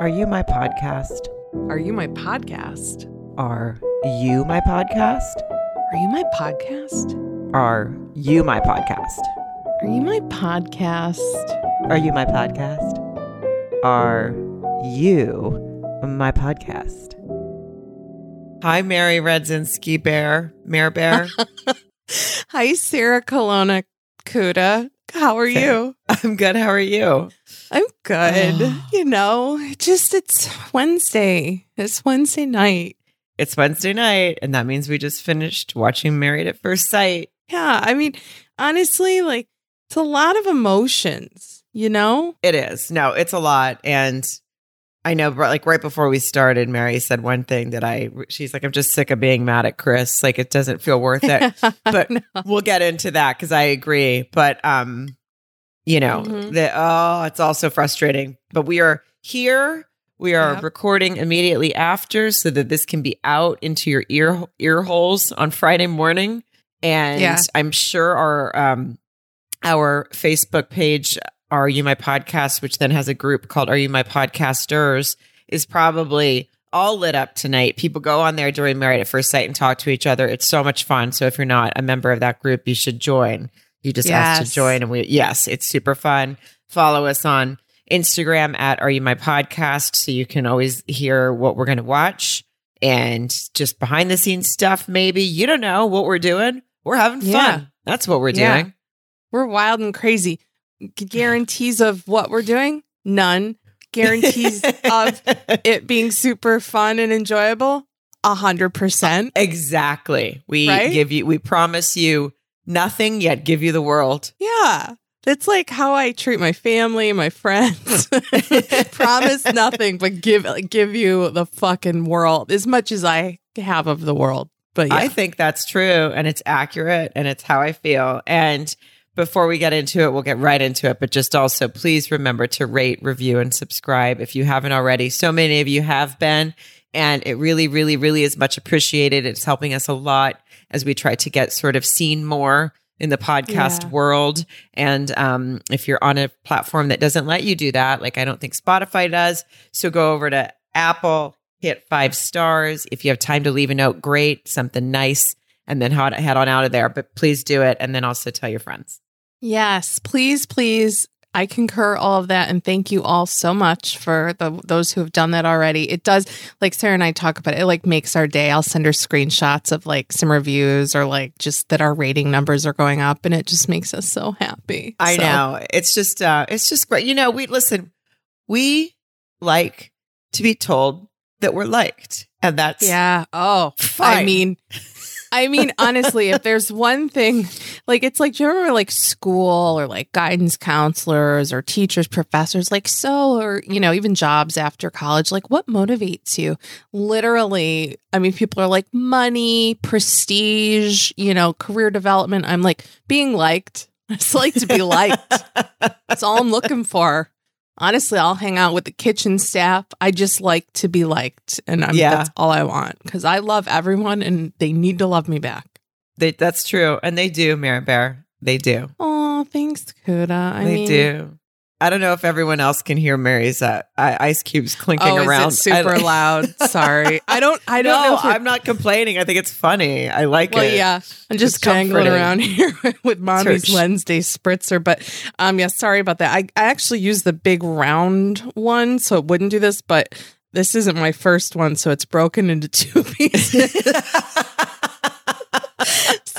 Are you my podcast? Are you my podcast? Are you my podcast? Are you my podcast? Are you my podcast? Are you my podcast? Are you my podcast? Are you my podcast? Hi, Mary Radzinski Bear, Mayor Bear. Hi, Sarah Colonna Kuda. How are you? I'm good. How are you? I'm good. you know, just it's Wednesday. It's Wednesday night. It's Wednesday night, and that means we just finished watching Married at First Sight. Yeah. I mean, honestly, like, it's a lot of emotions, you know? It is. No, it's a lot. And I know, like, right before we started, Mary said one thing that I, she's like, I'm just sick of being mad at Chris. Like, it doesn't feel worth it. But No. we'll get into that because I agree. But, um, you know, Mhm. the, oh, it's also frustrating. But we are here. We are Yep. recording immediately after so that this can be out into your ear ear holes on Friday morning. And Yeah. I'm sure our um our Facebook page, Are You My Podcast, which then has a group called Are You My Podcasters, is probably all lit up tonight. People go on there during Married at First Sight and talk to each other. It's so much fun. So if you're not a member of that group, you should join. You just have Yes. to join. And we, yes, it's super fun. Follow us on Instagram at Are You My Podcast so you can always hear what we're going to watch and just behind the scenes stuff, maybe. You don't know what we're doing. We're having fun. Yeah. That's what we're Yeah. doing. We're wild and crazy. Guarantees of what we're doing? None. Guarantees of it being super fun and enjoyable? A hundred percent. Exactly. We Right? give you, we promise you nothing yet give you the world. Yeah. That's like how I treat my family, my friends. Promise nothing, but give give you the fucking world as much as I have of the world. But yeah, I think that's true and it's accurate and it's how I feel. And before we get into it, we'll get right into it. But just also, please remember to rate, review, and subscribe if you haven't already. So many of you have been, and it really, really, really is much appreciated. It's helping us a lot as we try to get sort of seen more in the podcast Yeah. world. And um, if you're on a platform that doesn't let you do that, like I don't think Spotify does, so go over to Apple, hit five stars. If you have time to leave a note, great, something nice, and then head head on out of there. But please do it, and then also tell your friends. yes, please, please. I concur all of that, and thank you all so much for the those who have done that already. It does, like Sarah and I talk about it. It like makes our day. I'll send her screenshots of like some reviews or like just that our rating numbers are going up, and it just makes us so happy. I So, know it's just uh, it's just great. You know, we listen. We like to be told that we're liked, and that's Yeah. Oh, I mean, I mean, honestly, if there's one thing, like it's like, do you remember like school or like guidance counselors or teachers, professors, like so, or you know, even jobs after college, like what motivates you? Literally, I mean, people are like money, prestige, you know, career development. I'm like being liked. I just like to be liked. That's all I'm looking for. Honestly, I'll hang out with the kitchen staff. I just like to be liked, and I'm, Yeah. that's all I want because I love everyone, and they need to love me back. They, that's true, and they do, Mary Bear. They do. Oh, thanks, Kuda. I they mean, do. I don't know if everyone else can hear Mary's uh, ice cubes clinking Oh, around. super loud? Sorry, I don't. I don't no, know. I'm not complaining. I think it's funny. I like well, it. yeah, I'm just It's jangling comforting. around here with mommy's Church. Wednesday spritzer. But um, yeah, sorry about that. I, I actually used the big round one, so it wouldn't do this. But this isn't my first one, so it's broken into two pieces.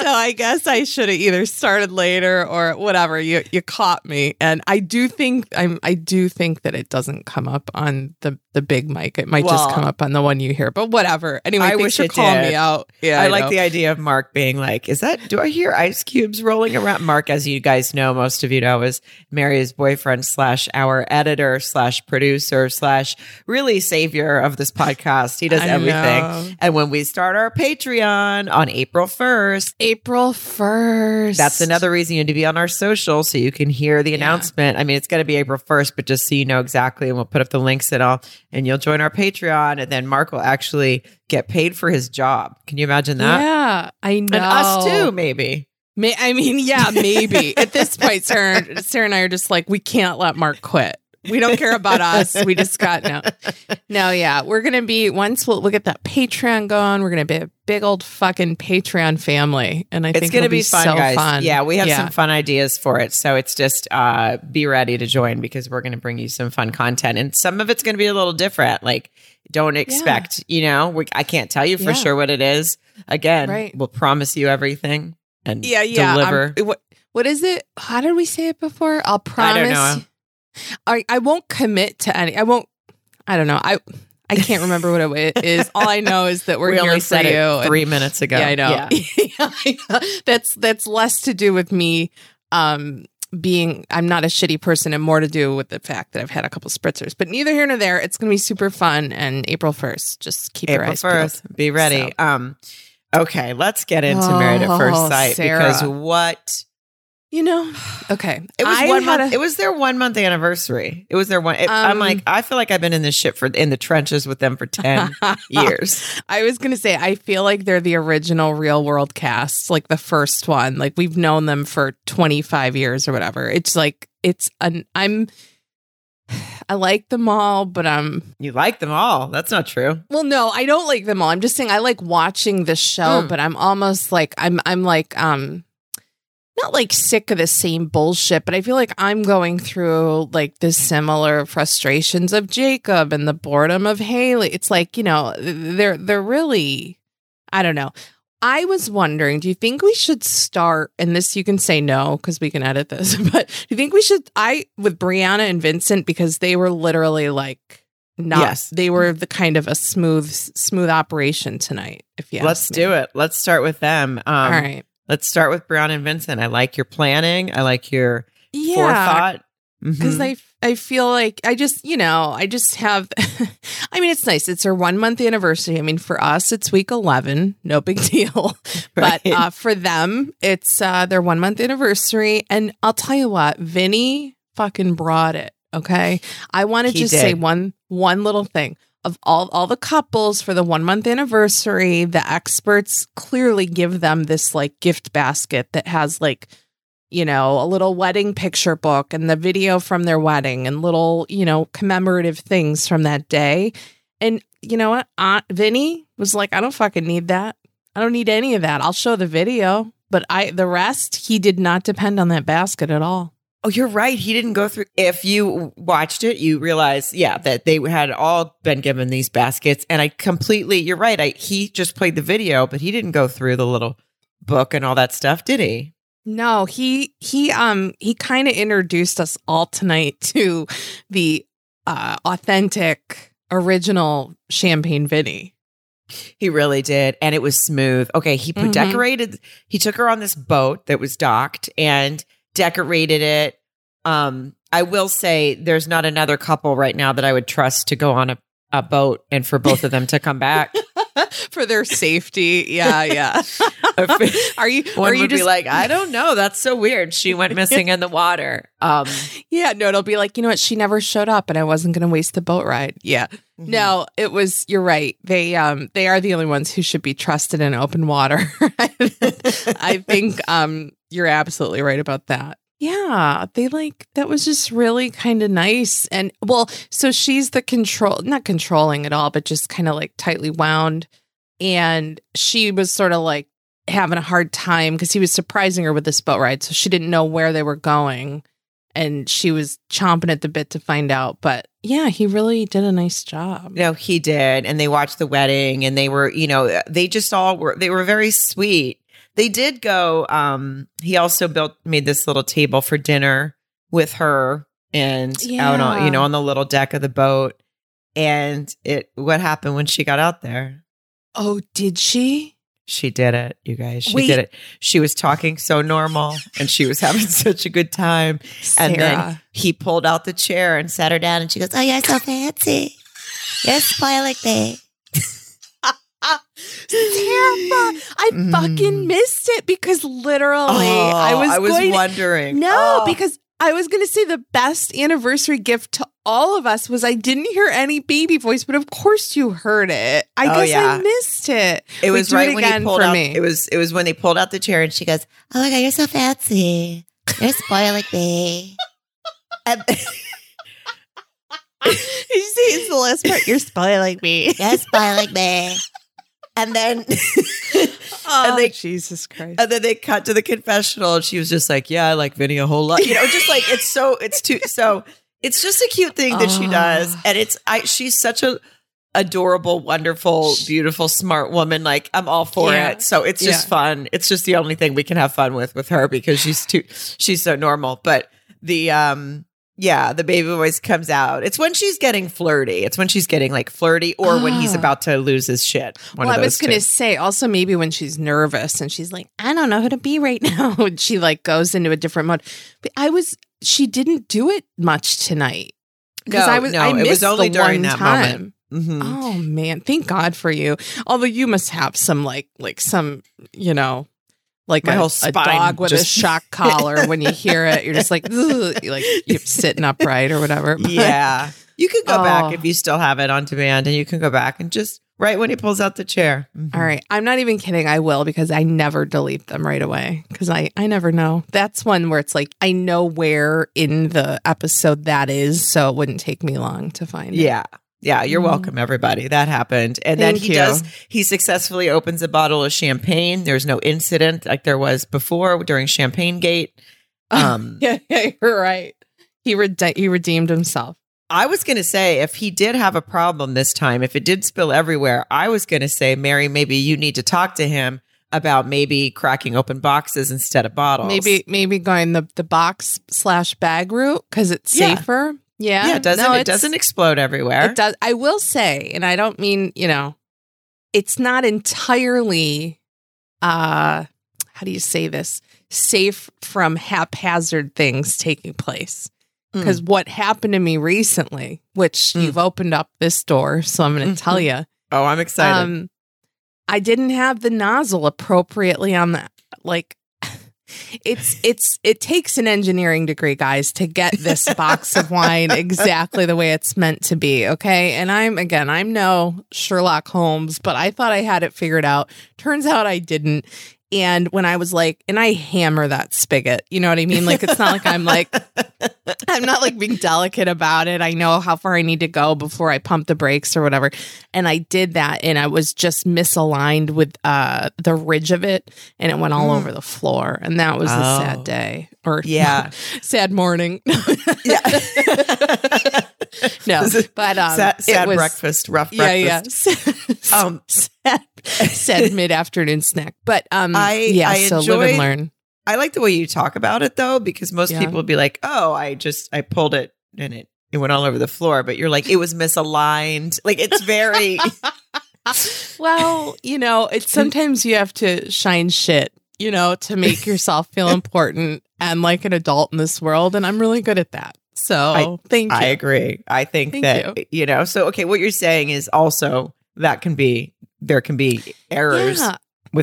So I guess I should have either started later or whatever. You you caught me, and I do think I'm I do think that it doesn't come up on the the big mic. It might Well- just come up on the one you hear. But whatever. Anyway, I wish calling did. me out. Yeah, I, like know. the idea of Mark being like, "Is that? Do I hear ice cubes rolling around?" Mark, as you guys know, most of you know, is Mary's boyfriend slash our editor slash producer slash really savior of this podcast. He does I everything. know. And when we start our Patreon on April first, April first. that's another reason you need to be on our social so you can hear the announcement. I mean, it's going to be April 1st, but just so you know exactly, and we'll put up the links and all, and you'll join our Patreon, and then Mark will actually get paid for his job. Can you imagine that? Yeah, I know. And us too, maybe. May, I mean, yeah, maybe. At this point, Sarah, Sarah and I are just like, we can't let Mark quit. We don't care about us. We just got no. No, yeah. We're gonna be once we'll, we'll get that Patreon going. We're gonna be a big old fucking Patreon family. And I it's think to it'll be, fun, so guys. fun. Yeah, we have Yeah. some fun ideas for it. So it's just uh, be ready to join because we're going to bring you some fun content, and some of it's going to be a little different. Like, don't expect, you know, we, I can't tell you for Yeah. sure what it is. Again, Right. we'll promise you everything and Yeah, yeah. deliver. What what is it? How did we say it before? I'll promise. I. I won't commit to any. I won't. I don't know. I I can't remember what it is. All I know is that we're we here for you. it and- three minutes ago. Yeah, I know. Yeah. Yeah, That's that's less to do with me um being I'm not a shitty person and more to do with the fact that I've had a couple spritzers. But neither here nor there. It's gonna be super fun and April first. Just keep your April eyes peeled. first. Be ready. So. Um, okay, let's get into Married at First Oh, Sight Sarah. because what You know? Okay. it was I one month. a- it was their one month anniversary. It was their one. it- I'm Um, like, I feel like I've been in this shit for in the trenches with them for ten years. I was gonna say I feel like they're the original real world cast, like the first one. Like we've known them for 25 years or whatever. It's like it's an I'm I like them all, but I'm You like them all. That's not true. well, no, I don't like them all. I'm just saying I like watching the show, Mm. but I'm almost like I'm I'm like um not like sick of the same bullshit, but I feel like I'm going through like the similar frustrations of Jacob and the boredom of Haley. It's like, you know, they're they're really I don't know. I was wondering, do you think we should start and this you can say no because we can edit this, but do you think we should I with Briana and Vincent because they were literally like not Yes. they were the kind of a smooth smooth operation tonight, if you ask let's do it. Let's start with them. Um, All right. Let's start with Brown and Vincent. I like your planning. I like your Yeah. forethought. because Mhm. I I feel like I just you know I just have I mean it's nice it's our one month anniversary I mean for us it's week eleven no big deal but Right. uh, for them it's uh, their one month anniversary and I'll tell you what Vinny fucking brought it okay I want to just say one one little thing of all all the couples for the one month anniversary the experts clearly give them this like gift basket that has like you know, a little wedding picture book and the video from their wedding and little, you know, commemorative things from that day. And you know what? Aunt Vinny was like, I don't fucking need that. I don't need any of that. I'll show the video. But I the rest, he did not depend on that basket at all. Oh, you're right. He didn't go through. If you watched it, you realize, yeah, that they had all been given these baskets. And I completely, you're right. I he just played the video, but he didn't go through the little book and all that stuff, did he? No, he he um he kind of introduced us all tonight to the uh authentic original champagne Vinny. He really did, and it was smooth. Okay, he put Mhm. decorated. He took her on this boat that was docked and decorated it. Um, I will say, there's not another couple right now that I would trust to go on a, a boat and for both of them to come back. For their safety. Yeah, yeah. are you One are you just be like, I don't know. That's so weird. She went missing in the water. Um, Yeah, no, it'll be like, you know what, she never showed up and I wasn't gonna waste the boat ride. Yeah. No, it was you're right. They um they are the only ones who should be trusted in open water. I think um you're absolutely right about that. Yeah, they like that was just really kind of nice. And well, so she's the control not controlling at all, but just kind of like tightly wound. And she was sort of like having a hard time because he was surprising her with this boat ride. So she didn't know where they were going. And she was chomping at the bit to find out. But yeah, he really did a nice job. no, he did. And they watched the wedding and they were, you know, they just all were, they were very sweet. They did go, um, he also built, made this little table for dinner with her and out on, you know, on the little deck of the boat. And it, what happened when she got out there? Oh, did she? She did it, you guys. She Wait. did it. She was talking so normal and she was having such a good time. And then he pulled out the chair and sat her down and she goes, Oh, you're so fancy. You're spoiling me. Sarah, I Mm. fucking missed it because literally Oh, I was I was going wondering. No, Oh. because I was going to say the best anniversary gift to all of us was I didn't hear any baby voice, but of course you heard it. I Oh, guess yeah. I missed it. it Wait, was right it when he pulled out. me. It was it was when they pulled out the chair and she goes, Oh my God, you're so fancy. You're spoiling me. and, you see, it's the last part. You're spoiling me. Yes, spoiling me. And then Oh, they- Jesus Christ. and then they cut to the confessional and she was just like, Yeah, I like Vinny a whole lot. You know, just like it's so it's too so it's just a cute thing that she does. Oh. And it's I she's such a adorable, wonderful, beautiful, smart woman. Like I'm all for Yeah. it. So it's just Yeah. fun. It's just the only thing we can have fun with with her because she's too she's so normal. But the um yeah, the baby voice comes out. It's when she's getting flirty. It's when she's getting like flirty or when he's Ah. about to lose his shit. Well, I was going to say also maybe when she's nervous and she's like, I don't know who to be right now. And she like goes into a different mode. But I was, she didn't do it much tonight. Because No, I was, no, I it was missed only the during that time. moment. Mhm. Oh man, thank God for you. Although you must have some like, like some, you know, like My a, whole a dog with a shock collar. when you hear it, you're just like, like you're sitting upright or whatever. But- Yeah. You can go Oh. back if you still have it on demand and you can go back and just right when he pulls out the chair. Mhm. All right. I'm not even kidding. I will because I never delete them right away because I, I never know. That's one where it's like I know where in the episode that is, so it wouldn't take me long to find it. Yeah. Yeah, you're Mm. welcome, everybody. That happened. And then he you. does, he successfully opens a bottle of champagne. There's no incident like there was before during Champagne Gate. Um, Yeah, yeah, you're right. He rede- he redeemed himself. I was going to say, if he did have a problem this time, if it did spill everywhere, I was going to say, Mary, maybe you need to talk to him about maybe cracking open boxes instead of bottles. Maybe maybe going the the box slash bag route because it's Yeah. safer. Yeah, yeah, it doesn't No, it doesn't explode everywhere? It does. I will say, and I don't mean you know, it's not entirely. uh How do you say this? Safe from haphazard things taking place. Hmm. Because what happened to me recently, which Mm. you've opened up this door, so I'm going to tell you. Oh, I'm excited. Um, I didn't have the nozzle appropriately on the like. It's it's it takes an engineering degree, guys, to get this box of wine exactly the way it's meant to be. Okay, and I'm again, I'm no Sherlock Holmes, but I thought I had it figured out. Turns out I didn't. And when I was like, and I hammer that spigot, you know what I mean? Like it's not like I'm like I'm not like being delicate about it. I know how far I need to go before I pump the brakes or whatever. And I did that and I was just misaligned with uh the ridge of it and it went all Mm. over the floor. And that was a Oh. sad day. Or yeah. sad morning. Yeah. no. But um sad sad was- breakfast, rough Yeah, breakfast. yeah. Um, sad, sad mid afternoon snack. But um I- yeah, I so live and learn. I like the way you talk about it though, because most Yeah. people would be like, "Oh, I just I pulled it and it it went all over the floor," but you're like, "It was misaligned." Like it's very well, you know, it's sometimes you have to shine shit, you know, to make yourself feel important and like an adult in this world. And I'm really good at that. So I- thank you. I agree. I think Thank that you. know. So okay, what you're saying is also that can be there can be errors yeah,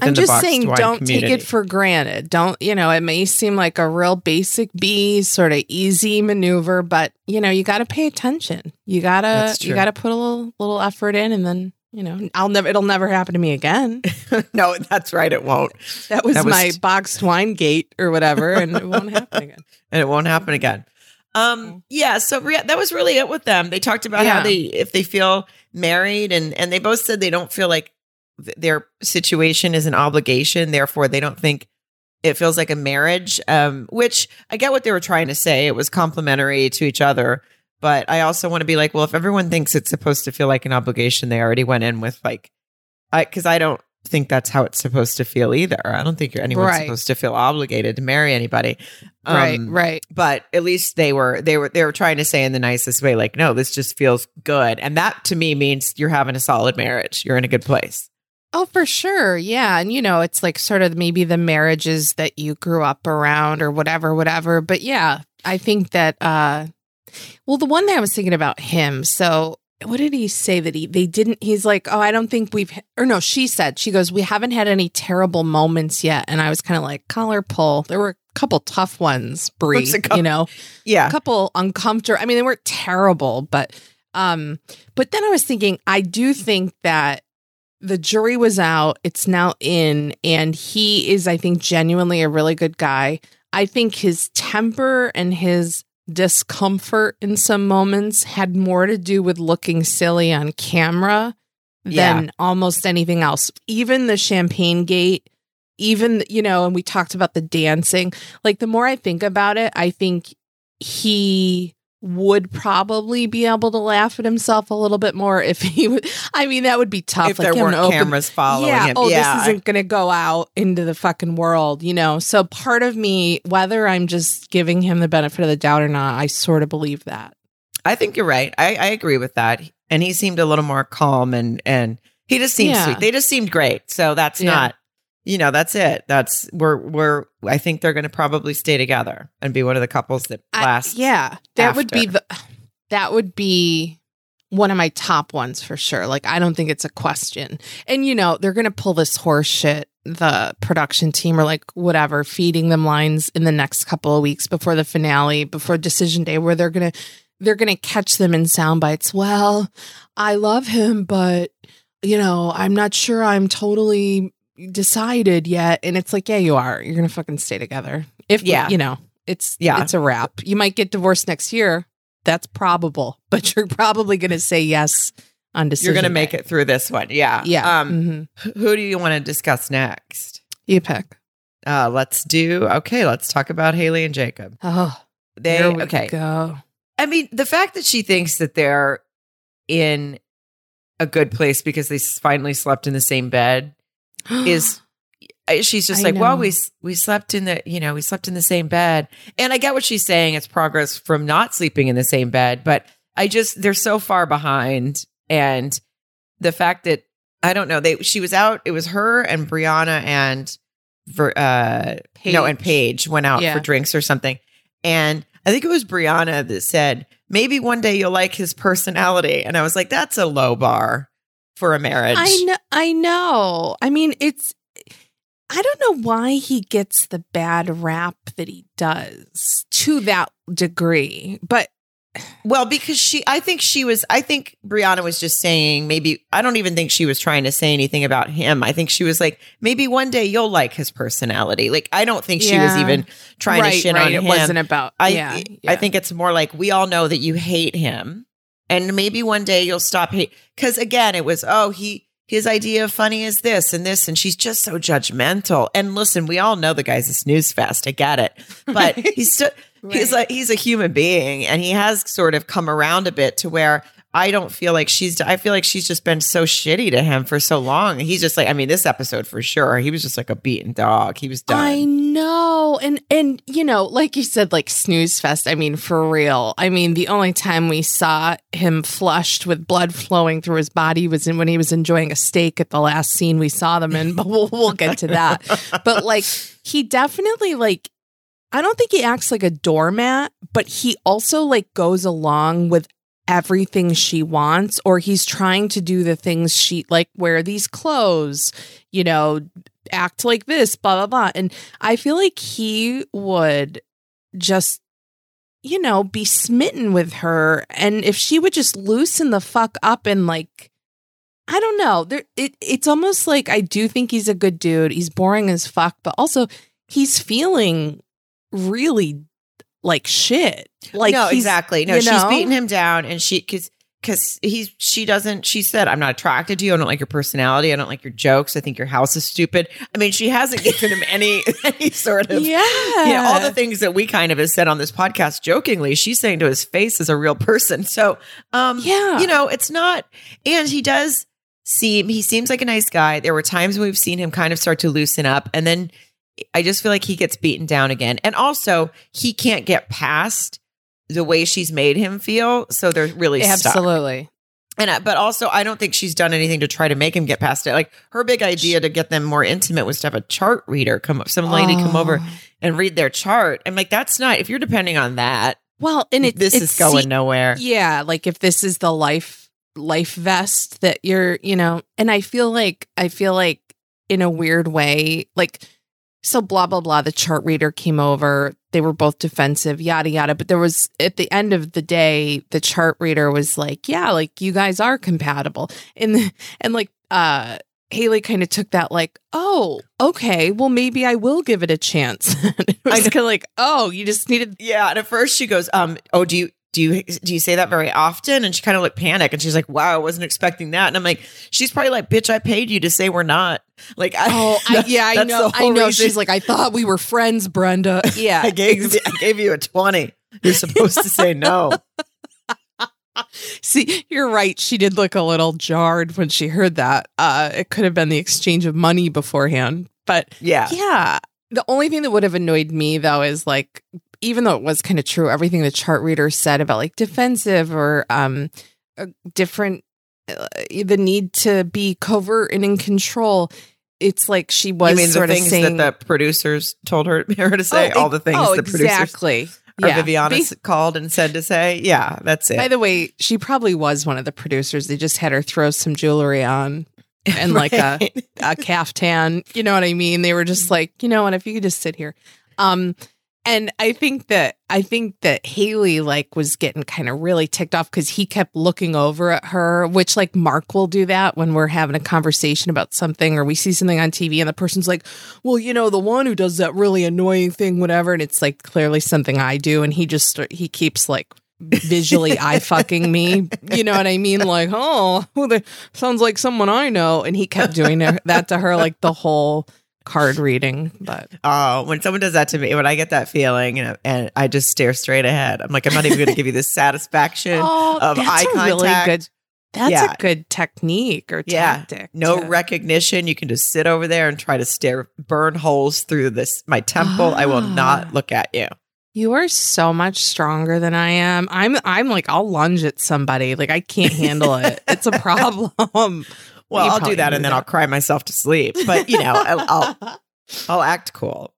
I'm just saying, don't community. take it for granted. Don't, you know, it may seem like a real basic B sort of easy maneuver, but you know, you got to pay attention. You gotta, you gotta put a little, little effort in, and then you know, I'll never, it'll never happen to me again. no, that's right. It won't, That was, That was- my boxed wine gate or whatever, and it won't happen again. and it won't happen again. Um, yeah. So yeah, that was really it with them. They talked about how they if they feel married, and and they both said they don't feel like th- their situation is an obligation. Therefore, they don't think it feels like a marriage. Um, which I get what they were trying to say. It was complementary to each other. But I also want to be like, well, if everyone thinks it's supposed to feel like an obligation, they already went in with like, I because I don't think that's how it's supposed to feel either. I don't think you're anyone's Right. supposed to feel obligated to marry anybody. right, Um, right. But at least they were they were they were trying to say in the nicest way, like, no, this just feels good, and that to me means you're having a solid marriage. You're in a good place. Oh, for sure. Yeah. And, you know, it's like sort of maybe the marriages that you grew up around or whatever, whatever. But yeah, I think that, uh, well, the one thing I was thinking about him. So, what did he say that he, they didn't, he's like, oh, I don't think we've, or no, she said, she goes, we haven't had any terrible moments yet. And I was kind of like, collar pull. There were a couple tough ones, Brie, you know? Yeah. A couple uncomfortable. I mean, they weren't terrible, but um, but then I was thinking, I do think that the jury was out, it's now in, and he is, I think, genuinely a really good guy. I think his temper and his discomfort in some moments had more to do with looking silly on camera Yeah. than almost anything else. Even the champagne gate, even, you know, and we talked about the dancing. Like the more I think about it, I think he would probably be able to laugh at himself a little bit more if he would. I mean, that would be tough. if Like, there weren't open- cameras following yeah. him. Oh, yeah, this isn't going to go out into the fucking world, you know? So part of me, whether I'm just giving him the benefit of the doubt or not, I sort of believe that. I think you're right. I, I agree with that. And he seemed a little more calm and and he just seemed Yeah. sweet. They just seemed great. So that's Yeah. not, you know, that's it. That's we're we're. I think they're going to probably stay together and be one of the couples that I- last. yeah. That would be the, that would be one of my top ones for sure. Like, I don't think it's a question. And, you know, they're going to pull this horse shit. The production team or like whatever, feeding them lines in the next couple of weeks before the finale, before decision day, where they're going to, they're going to catch them in sound bites. Well, I love him, but you know, I'm not sure I'm totally decided yet. And it's like, yeah, you are. You're gonna fucking stay together. If Yeah. you know, it's Yeah. it's a wrap. You might get divorced next year. That's probable, but you're probably gonna say yes on decision. You're to make day. it through this one. Yeah. Yeah. Um, Mhm. who do you want to discuss next? You pick. Uh, let's do. Okay, let's talk about Haley and Jacob. Oh, They we okay. go. I mean, the fact that she thinks that they're in a good place because they finally slept in the same bed is she's just I like, well, we we slept in the you know we slept in the same bed, and I get what she's saying. It's progress from not sleeping in the same bed, but I just they're so far behind, and the fact that I don't know they she was out. It was her and Briana and uh no and Paige went out Yeah. for drinks or something, and I think it was Briana that said maybe one day you'll like his personality, and I was like, that's a low bar for a marriage. I know. I know. I mean, it's. I don't know why he gets the bad rap that he does to that degree, but Well, because she, I think she was, I think Briana was just saying maybe, I don't even think she was trying to say anything about him. I think she was like, maybe one day you'll like his personality. Like, I don't think she was even trying right, to shit right. on it him. wasn't about. I, yeah, I think it's more like we all know that you hate him, and maybe one day you'll stop hate. Because again, it was oh he his idea of funny is this and this, and she's just so judgmental. And listen, we all know the guy's a snooze fest. I get it, but he's still he's Right. like he's a human being, and he has sort of come around a bit to where. I don't feel like she's. I feel like she's just been so shitty to him for so long. He's just like. I mean, this episode for sure. He was just like a beaten dog. He was done. I know. And and you know, like you said, like snooze fest. I mean, for real. I mean, the only time we saw him flushed with blood flowing through his body was in when he was enjoying a steak at the last scene we saw them in, but we'll we'll get to that. But like he definitely like I don't think he acts like a doormat, but he also like goes along with everything she wants or he's trying to do the things she like wear these clothes, you know, act like this, blah blah blah. And I feel like he would just you know, be smitten with her and if she would just loosen the fuck up and like I don't know. There it it's almost like I do think he's a good dude. He's boring as fuck, but also he's feeling really like shit. Like no, exactly. No, she's know? beating him down, and she because because he's she doesn't. She said, "I'm not attracted to you. I don't like your personality. I don't like your jokes. I think your house is stupid." I mean, she hasn't given him any any sort of Yeah. you know, all the things that we kind of have said on this podcast jokingly. She's saying to his face as a real person. So, um, Yeah. you know, it's not, and he does seem he seems like a nice guy. There were times when we've seen him kind of start to loosen up, and then I just feel like he gets beaten down again. And also, he can't get past the way she's made him feel. So they're really stuck. Absolutely. And I, but also, I don't think she's done anything to try to make him get past it. Like her big idea to get them more intimate was to have a chart reader come up, some lady come over Oh. and read their chart. I'm like, that's not. If you're depending on that, Well, and it, this it's is going se- nowhere. Yeah, like if this is the life life vest that you're, you know, and I feel like I feel like in a weird way, like so blah blah blah. The chart reader came over. They were both defensive, yada yada. But there was at the end of the day, the chart reader was like, "Yeah, like you guys are compatible," and and like uh Haley kind of took that like, oh, okay, well maybe I will give it a chance. it was kind of like, oh, you just needed. Yeah, and at first she goes, um, oh, do you do you do you say that very often? And she kind of like panic, and she's like, wow, I wasn't expecting that. And I'm like, she's probably like, bitch, I paid you to say we're not. Like, I, Oh, I, yeah, I know. I know. reason She's like, I thought we were friends, Brenda. Yeah, I gave I gave you a twenty. You're supposed to say no. See, you're right. She did look a little jarred when she heard that. Uh, it could have been the exchange of money beforehand, but Yeah, yeah. The only thing that would have annoyed me though is like, even though it was kind of true, everything the chart reader said about like defensive or um, uh, different, uh, the need to be covert and in control. It's like she was you mean the sort of saying that the producers told her, her to say? Oh, all the things oh, the producers exactly. or Yeah. Viviana s- called and said to say. Yeah, that's it. By the way, she probably was one of the producers. They just had her throw some jewelry on and like a, a caftan. You know what I mean? They were just like, you know what, if you could just sit here. Um, and I think that I think that Haley like was getting kind of really ticked off because he kept looking over at her, which like Mark will do that when we're having a conversation about something or we see something on TV and the person's like, well, you know, the one who does that really annoying thing, whatever, and it's like clearly something I do, and he just he keeps like visually eye fucking me. You know what I mean? Like, oh, well, that sounds like someone I know. And he kept doing that to her like the whole card reading. But Oh, when someone does that to me, when I get that feeling and, and I just stare straight ahead, I'm like, I'm not even going to give you the satisfaction oh, of that's eye a really contact. good. That's Yeah. a good technique or Yeah. tactic. no to- recognition. You can just sit over there and try to stare, burn holes through this my temple. I will Ah. not look at you. You are so much stronger than I am. I'm. I'm like I'll lunge at somebody. Like I can't handle it. It's a problem. Well, You I'll do that and then that. I'll cry myself to sleep. But you know, I'll, I'll I'll act cool.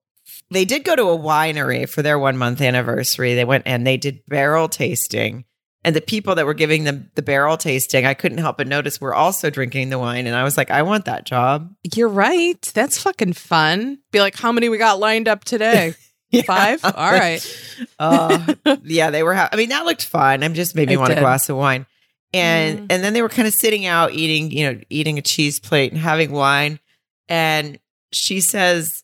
They did go to a winery for their one month anniversary. They went and they did barrel tasting. And the people that were giving them the barrel tasting, I couldn't help but notice were also drinking the wine. And I was like, I want that job. You're right. That's fucking fun. Be like, how many we got lined up today? Yeah. Five. All right. Uh, yeah, they were. Ha- I mean, that looked fun. I'm just maybe It want did. a glass of wine, and Mm. and then they were kind of sitting out eating, you know, eating a cheese plate and having wine. And she says,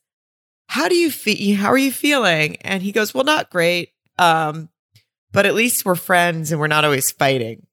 "How do you feel? How are you feeling?" And he goes, "Well, not great, um, but at least we're friends and we're not always fighting."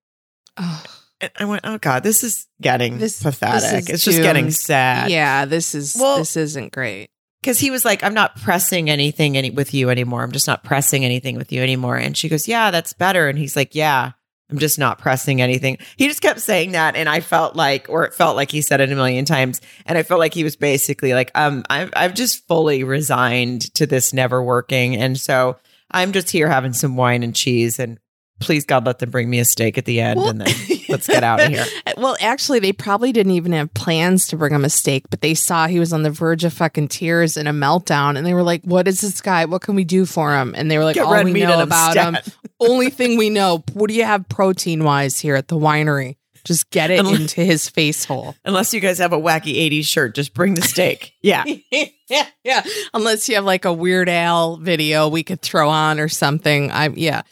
Oh, And I went, "Oh God, this is getting This- pathetic. this is it's just getting sad." yeah. This is. Well- this isn't great. because he was like, I'm not pressing anything any- with you anymore. I'm just not pressing anything with you anymore. And she goes, Yeah, that's better. And he's like, Yeah, I'm just not pressing anything. He just kept saying that. And I felt like, or it felt like he said it a million times. And I felt like he was basically like, um, I've, I've just fully resigned to this never working. And so I'm just here having some wine and cheese. And please, God, let them bring me a steak at the end. and then let's get out of here. Well, actually, they probably didn't even have plans to bring him a steak, but they saw he was on the verge of fucking tears and a meltdown, and they were like, "What is this guy? What can we do for him?" And they were like, Get "All we know about him, instead." Only thing we know. What do you have protein wise here at the winery? Just get it Unless- into his face hole." Unless you guys have a wacky 80s shirt, just bring the steak. Yeah. yeah, yeah. Unless you have like a Weird Al video we could throw on or something. I yeah.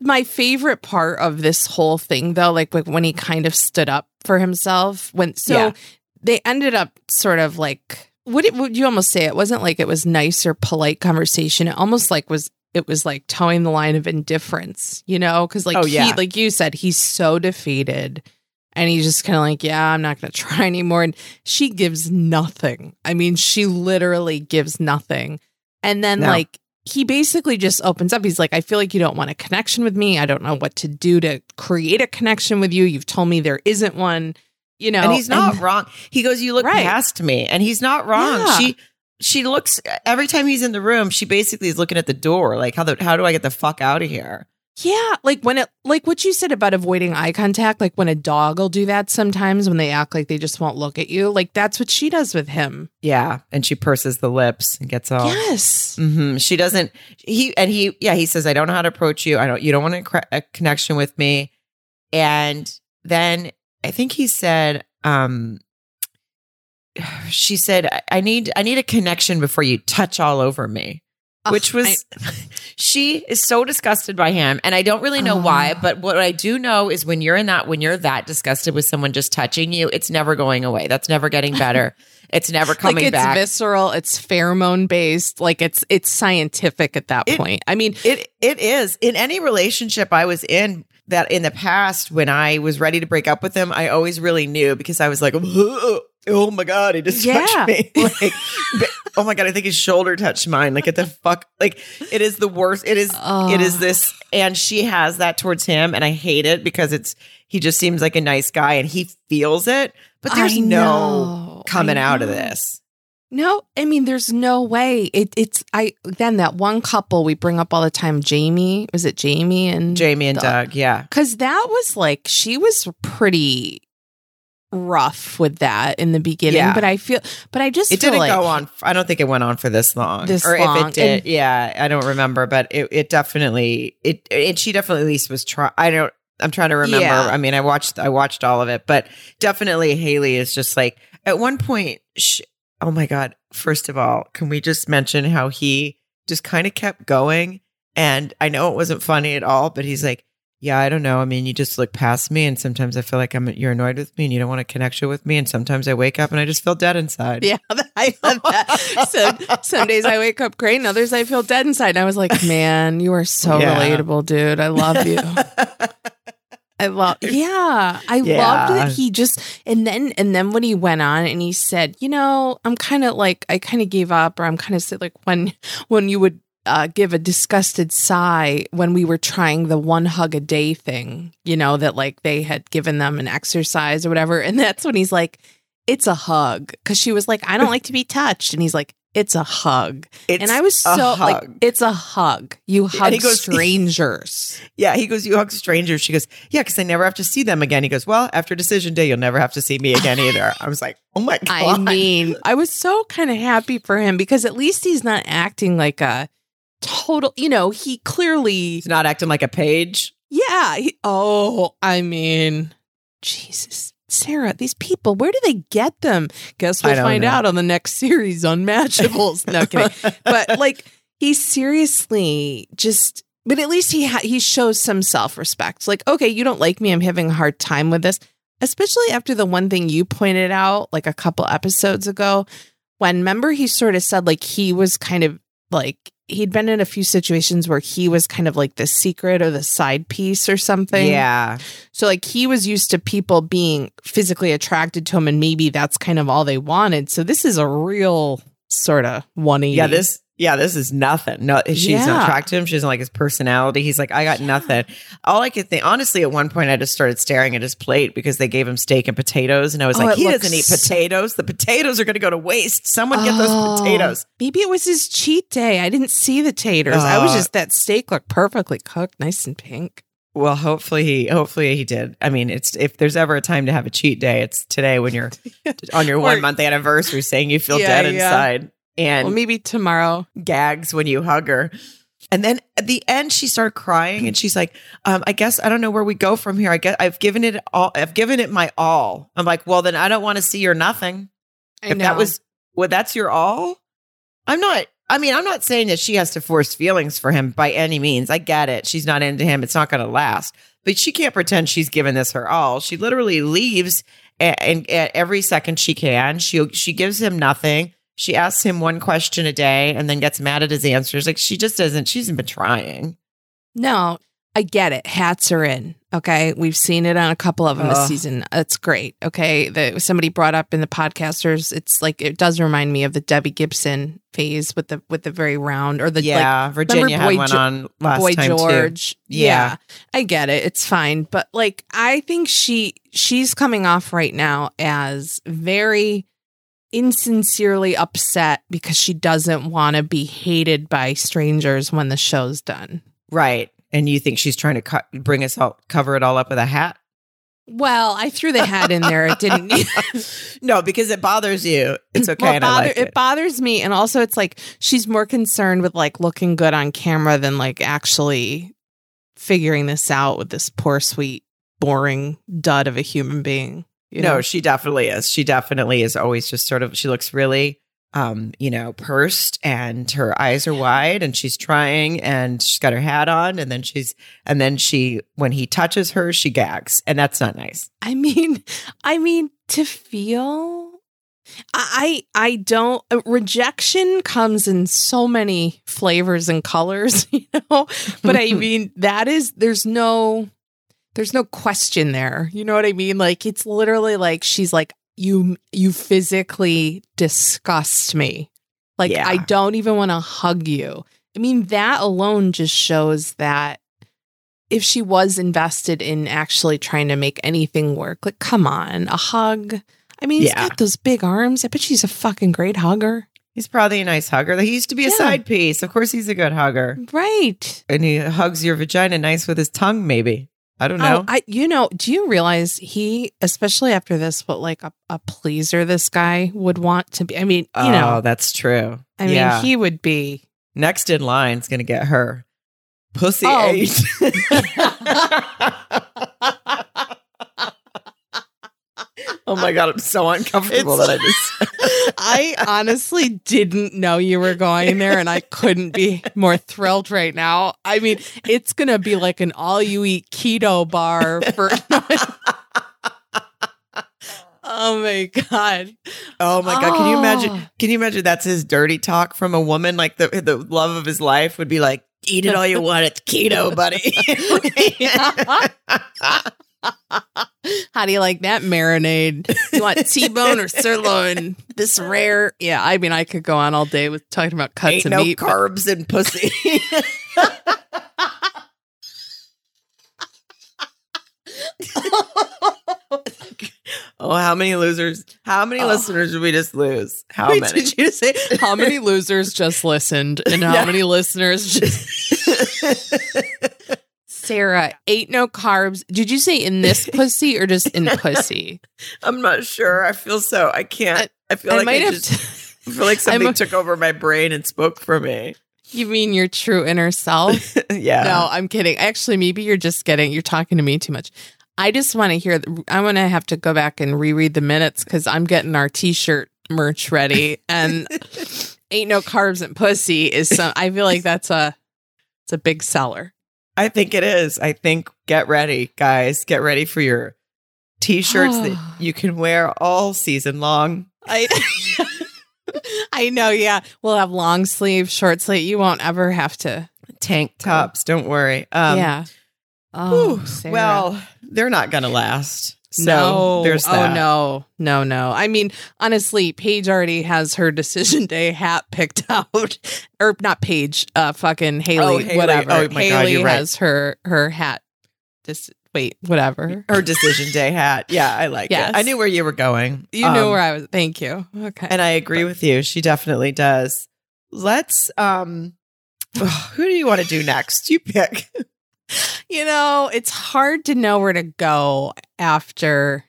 My favorite part of this whole thing though, like, like when he kind of stood up for himself when so Yeah. they ended up sort of like what it, would you almost say it wasn't like it was nice or polite conversation. It almost like was it was like towing the line of indifference, you know? Because like Oh, he, like you said, he's so defeated. And he's just kind of like, yeah, I'm not going to try anymore. And she gives nothing. I mean, she literally gives nothing. And then, No. like, he basically just opens up. He's like, I feel like you don't want a connection with me. I don't know what to do to create a connection with you. You've told me there isn't one, you know. and he's not wrong. He goes, "You look Right. past me," and he's not wrong. Yeah. She she looks every time he's in the room. She basically is looking at the door, like how the how do I get the fuck out of here? Yeah, like when it like what you said about avoiding eye contact, like when a dog will do that sometimes when they act like they just won't look at you. Like that's what she does with him. Yeah, and she purses the lips and gets all. Yes. hmm She doesn't. He and he. Yeah, he says, "I don't know how to approach you. I don't. You don't want a, a connection with me." And then I think he said, um, "She said, I- I need. I need a connection before you touch all over me." which was she is so disgusted by him and i don't really know why oh. but what i do know is when you're in that when you're that disgusted with someone just touching you it's never going away that's never getting better it's never coming like it's back visceral, it's pheromone based, like it's it's scientific at that It- point. I mean, it it is in any relationship i was in that in the past when i was ready to break up with him i always really knew because i was like oh my god he just Yeah. touched me like oh my god i think his shoulder touched mine like get the fuck like it is the worst it is it is this and she has that towards him and i hate it because it's he just seems like a nice guy and he feels it but there's no coming out of this No, I mean, there's no way. It, it's I. Then that one couple we bring up all the time, Jamie. Was it Jamie and jamie and the- doug yeah Because that was like she was pretty rough with that in the beginning. Yeah. But I feel, but I just it didn't like, go on i don't think it went on for this long This or if long, it did and- yeah i don't remember but it, it definitely it and she definitely at least was trying i don't i'm trying to remember Yeah. i mean i watched i watched all of it but definitely haley is just like at one point sh oh my god first of all can we just mention how he just kind of kept going and i know it wasn't funny at all but he's like yeah, I don't know. I mean, you just look past me, and sometimes I feel like I'm you're annoyed with me, and you don't want a connection with me, and sometimes I wake up and I just feel dead inside. Yeah, I love that. so some days I wake up great, and others I feel dead inside. And I was like, man, you are so Yeah. relatable, dude. I love you. I love yeah. I Yeah. loved that he just and then and then when he went on and he said, you know, I'm kind of like I kind of gave up or I'm kind of like when when you would uh, give a disgusted sigh when we were trying the one hug a day thing, you know, that like they had given them an exercise or whatever. And that's when he's like, it's a hug. Cause she was like, I don't like to be touched. And he's like, it's a hug. It's and I was so like, it's a hug. You hug he goes- strangers. Yeah, he goes, You hug strangers. She goes, Yeah, because I never have to see them again. He goes, Well, after decision day, you'll never have to see me again either. I was like, Oh my God. I mean, I was so kind of happy for him because at least he's not acting like a total, you know, he clearly, he's not acting like a Paige. yeah. he- oh, I mean, Jesus. Sarah, these people, where do they get them? Guess we'll find know. out on the next series, Unmatchables. no kidding. But like, he seriously just, but at least he ha- he shows some self respect. Like, okay, you don't like me. I'm having a hard time with this, especially after the one thing you pointed out like a couple episodes ago. When remember he sort of said like he was kind of like he'd been in a few situations where he was kind of like the secret or the side piece or something. Yeah. So like he was used to people being physically attracted to him and maybe that's kind of all they wanted. So this is a real sort of 180. Yeah, this yeah, this is nothing. No, she's Yeah. not attracted to him. She doesn't like his personality. He's like, I got nothing. All I could think, honestly, at one point, I just started staring at his plate because they gave him steak and potatoes, and I was Oh, like, he looks doesn't eat potatoes. The potatoes are going to go to waste. Someone get Oh, those potatoes. Maybe it was his cheat day. I didn't see the taters. I was Uh, just that steak looked perfectly cooked, nice and pink. Well, hopefully he, hopefully he did. I mean, it's if there's ever a time to have a cheat day, it's today when you're on your one month anniversary, saying you feel Yeah, dead yeah. inside, and well, maybe tomorrow. gags when you hug her. And then at the end, she started crying and she's like, um, I guess I don't know where we go from here. I guess I've given it all. I've given it my all. I'm like, well, then I don't want to see your nothing. I if that was, well, that's your all. I'm not, I mean, I'm not saying that she has to force feelings for him by any means. I get it. She's not into him. It's not going to last. But she can't pretend she's given this her all. She literally leaves and, and at every second she can. She she gives him nothing. She asks him one question a day and then gets mad at his answers. Like she just doesn't. She hasn't been trying. No, I get it. Hats are in. Okay. We've seen it on a couple of them this season. It's great. Okay. The, somebody brought up in the podcasters, it's like, it does remind me of the Debbie Gibson phase with the, with the very round or the yeah, Virginia had Boy one Jo- on last Boy time too. George. Yeah. yeah. I get it. It's fine. But like, I think she, she's coming off right now as very insincerely upset because she doesn't want to be hated by strangers when the show's done. Right. And you think she's trying to cut, bring us all, cover it all up with a hat? Well, I threw the hat in there. It didn't. no, because it bothers you. It's okay. Well, it, and I bother- like it it. bothers me, and also it's like she's more concerned with like looking good on camera than like actually figuring this out with this poor, sweet, boring dud of a human being. You no, know? she definitely is. She definitely is always just sort of, she looks really um, you know, pursed and her eyes are wide and she's trying and she's got her hat on and then she's and then she when he touches her, she gags. And that's not nice. I mean, I mean to feel I I don't uh, rejection comes in so many flavors and colors, you know. But I mean that is there's no there's no question there. You know what I mean? Like it's literally like she's like you you physically disgust me. Like Yeah. I don't even want to hug you. I mean that alone just shows that if she was invested in actually trying to make anything work, like come on, a hug. I mean, he's Yeah. got those big arms. I bet she's a fucking great hugger. He's probably a nice hugger. He used to be a side piece. Of course he's a good hugger. Right. And he hugs your vagina nice with his tongue, maybe. I don't oh, know. Oh, I you know, do you realize he, especially after this, what like a, a pleaser this guy would want to be? I mean, you oh, know, that's true. I mean, he would be. Next in line is going to get her pussy Oh. ate. oh my god, I'm so uncomfortable It's- that I just. I honestly didn't know you were going there, and I couldn't be more thrilled right now. I mean, it's gonna be like an all-you-eat keto bar for. oh my god! Oh my god, can you imagine? Ah. Can you imagine that's his dirty talk from a woman? Like the the love of his life would be like, "Eat it all you want. It's keto, buddy." How do you like that marinade? You want T-bone or sirloin? This rare, yeah. I mean, I could go on all day with talking about cuts Ain't of no meat. but- carbs and pussy. oh, how many losers? How many Oh. listeners did we just lose? How Wait, many? Did you say how many losers just listened and how many listeners just Sarah ate no carbs? Did you say in this pussy or just in pussy? I'm not sure. I feel so. I can't. I, feel I like I just to- I feel like something I'm- took over my brain and spoke for me. you mean your true inner self? yeah. No, I'm kidding. Actually, maybe you're just getting. You're talking to me too much. I just want to hear. I'm gonna have to go back and reread the minutes because I'm getting our T-shirt merch ready, and ain't no carbs and pussy is some. I feel like that's a. It's a big seller. I think it is. I think get ready, guys. Get ready for your t-shirts that you can wear all season long. I I know, yeah. We'll have long sleeve, short sleeve. You won't ever have to. Tank tops, don't worry. Um, yeah. Oh, well, they're not going to last. So no. there's that. Oh no, no, no. I mean, honestly, Paige already has her decision day hat picked out, or not Paige. Uh, fucking Haley. Oh, Haley. Whatever. Oh, my God, Haley you're right. has her her hat. This wait, whatever. Her decision day hat. Yeah, I like Yes. it. I knew where you were going. You Um, where I was. Thank you. Okay. and I agree with you. She definitely does. Let's um who do you want to do next? You pick. You know, it's hard to know where to go after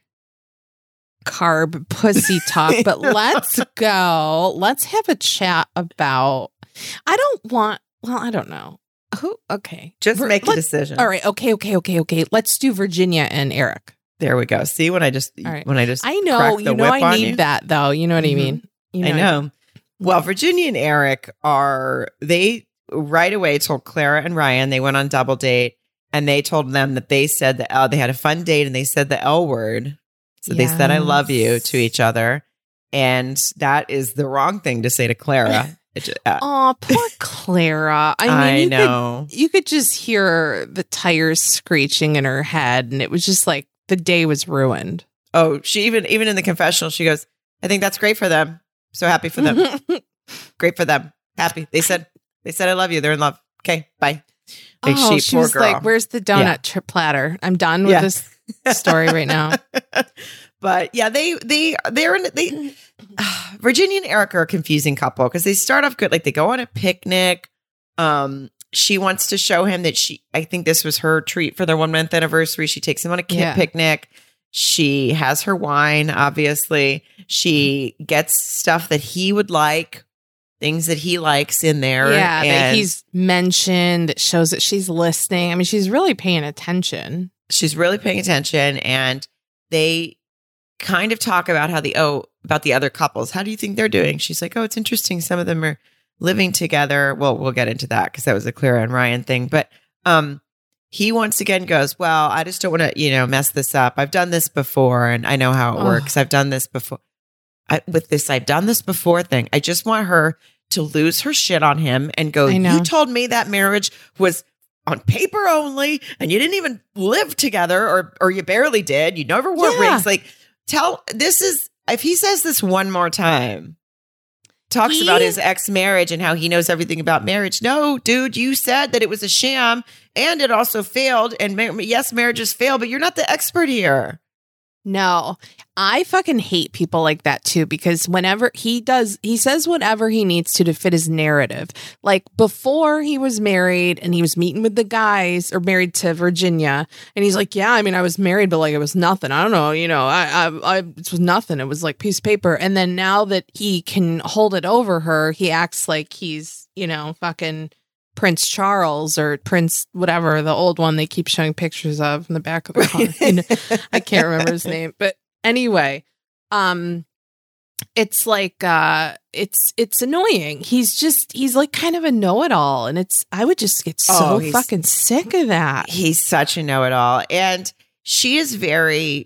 carb pussy talk, but let's go. Let's have a chat about. I don't want. Well, I don't know. Who? Okay. Just Ver- make a decision. All right. Okay. Okay. Okay. Okay. Let's do Virginia and Eric. There we go. See when I just right. when I just I know. You know. I need you? that though. You know what Mhm. I mean. You I know. Well, Virginia and Eric are they right away told Clara and Ryan they went on double date and they told them that they said the L they had a fun date and they said the L word. So they said I love you to each other. And that is the wrong thing to say to Clara. Uh, Oh, poor Clara. I mean, I, you could know. you could just hear the tires screeching in her head and it was just like the day was ruined Oh, she even even in the confessional, she goes, I think that's great for them. So happy for them. great for them. Happy. They said they said I love you. They're in love. Okay, bye. Big oh sheep, she poor was girl. like where's the donut Yeah. tri- platter i'm done with Yeah. this story right now but yeah, they they they're in they Virginia and Eric are a confusing couple because they start off good. Like they go on a picnic. Um, she wants to show him that she. I think this was her treat for their one month anniversary. She takes him on a kid Yeah. picnic. She has her wine. Obviously, she gets stuff that he would like, things that he likes in there. yeah that he's mentioned that shows that she's listening i mean she's really paying attention she's really paying attention and they kind of talk about how the oh about the other couples. How do you think they're doing? She's like, oh, it's interesting. Some of them are living together. Well, we'll get into that because that was a Clara and Ryan thing. But um, he once again goes, well, I just don't want to, you know, mess this up. I've done this before, and I know how it Ugh. works. I've done this before. I, with this, I've done this before thing. I just want her to lose her shit on him and go. You told me that marriage was on paper only, and you didn't even live together, or or you barely did. You never wore Yeah. rings. Like, tell this is if he says this one more time, talks He- about his ex marriage and how he knows everything about marriage. No, dude, you said that it was a sham and it also failed. And mar- yes, marriages fail, but you're not the expert here. No, I fucking hate people like that too because whenever he does, he says whatever he needs to to fit his narrative. Like before he was married and he was meeting with the guys or married to Virginia, and he's like, "Yeah, I mean, I was married, but like it was nothing. I don't know, you know, I, I, I it was nothing. It was like piece of paper." And then now that he can hold it over her, he acts like he's, you know, fucking. Prince Charles or Prince whatever the old one they keep showing pictures of in the back of the car. You know, I can't remember his name. But anyway, um it's like uh it's it's annoying. He's just he's like kind of a know-it-all and it's I would just get so Oh, fucking sick of that. He's such a know it all. And she is very,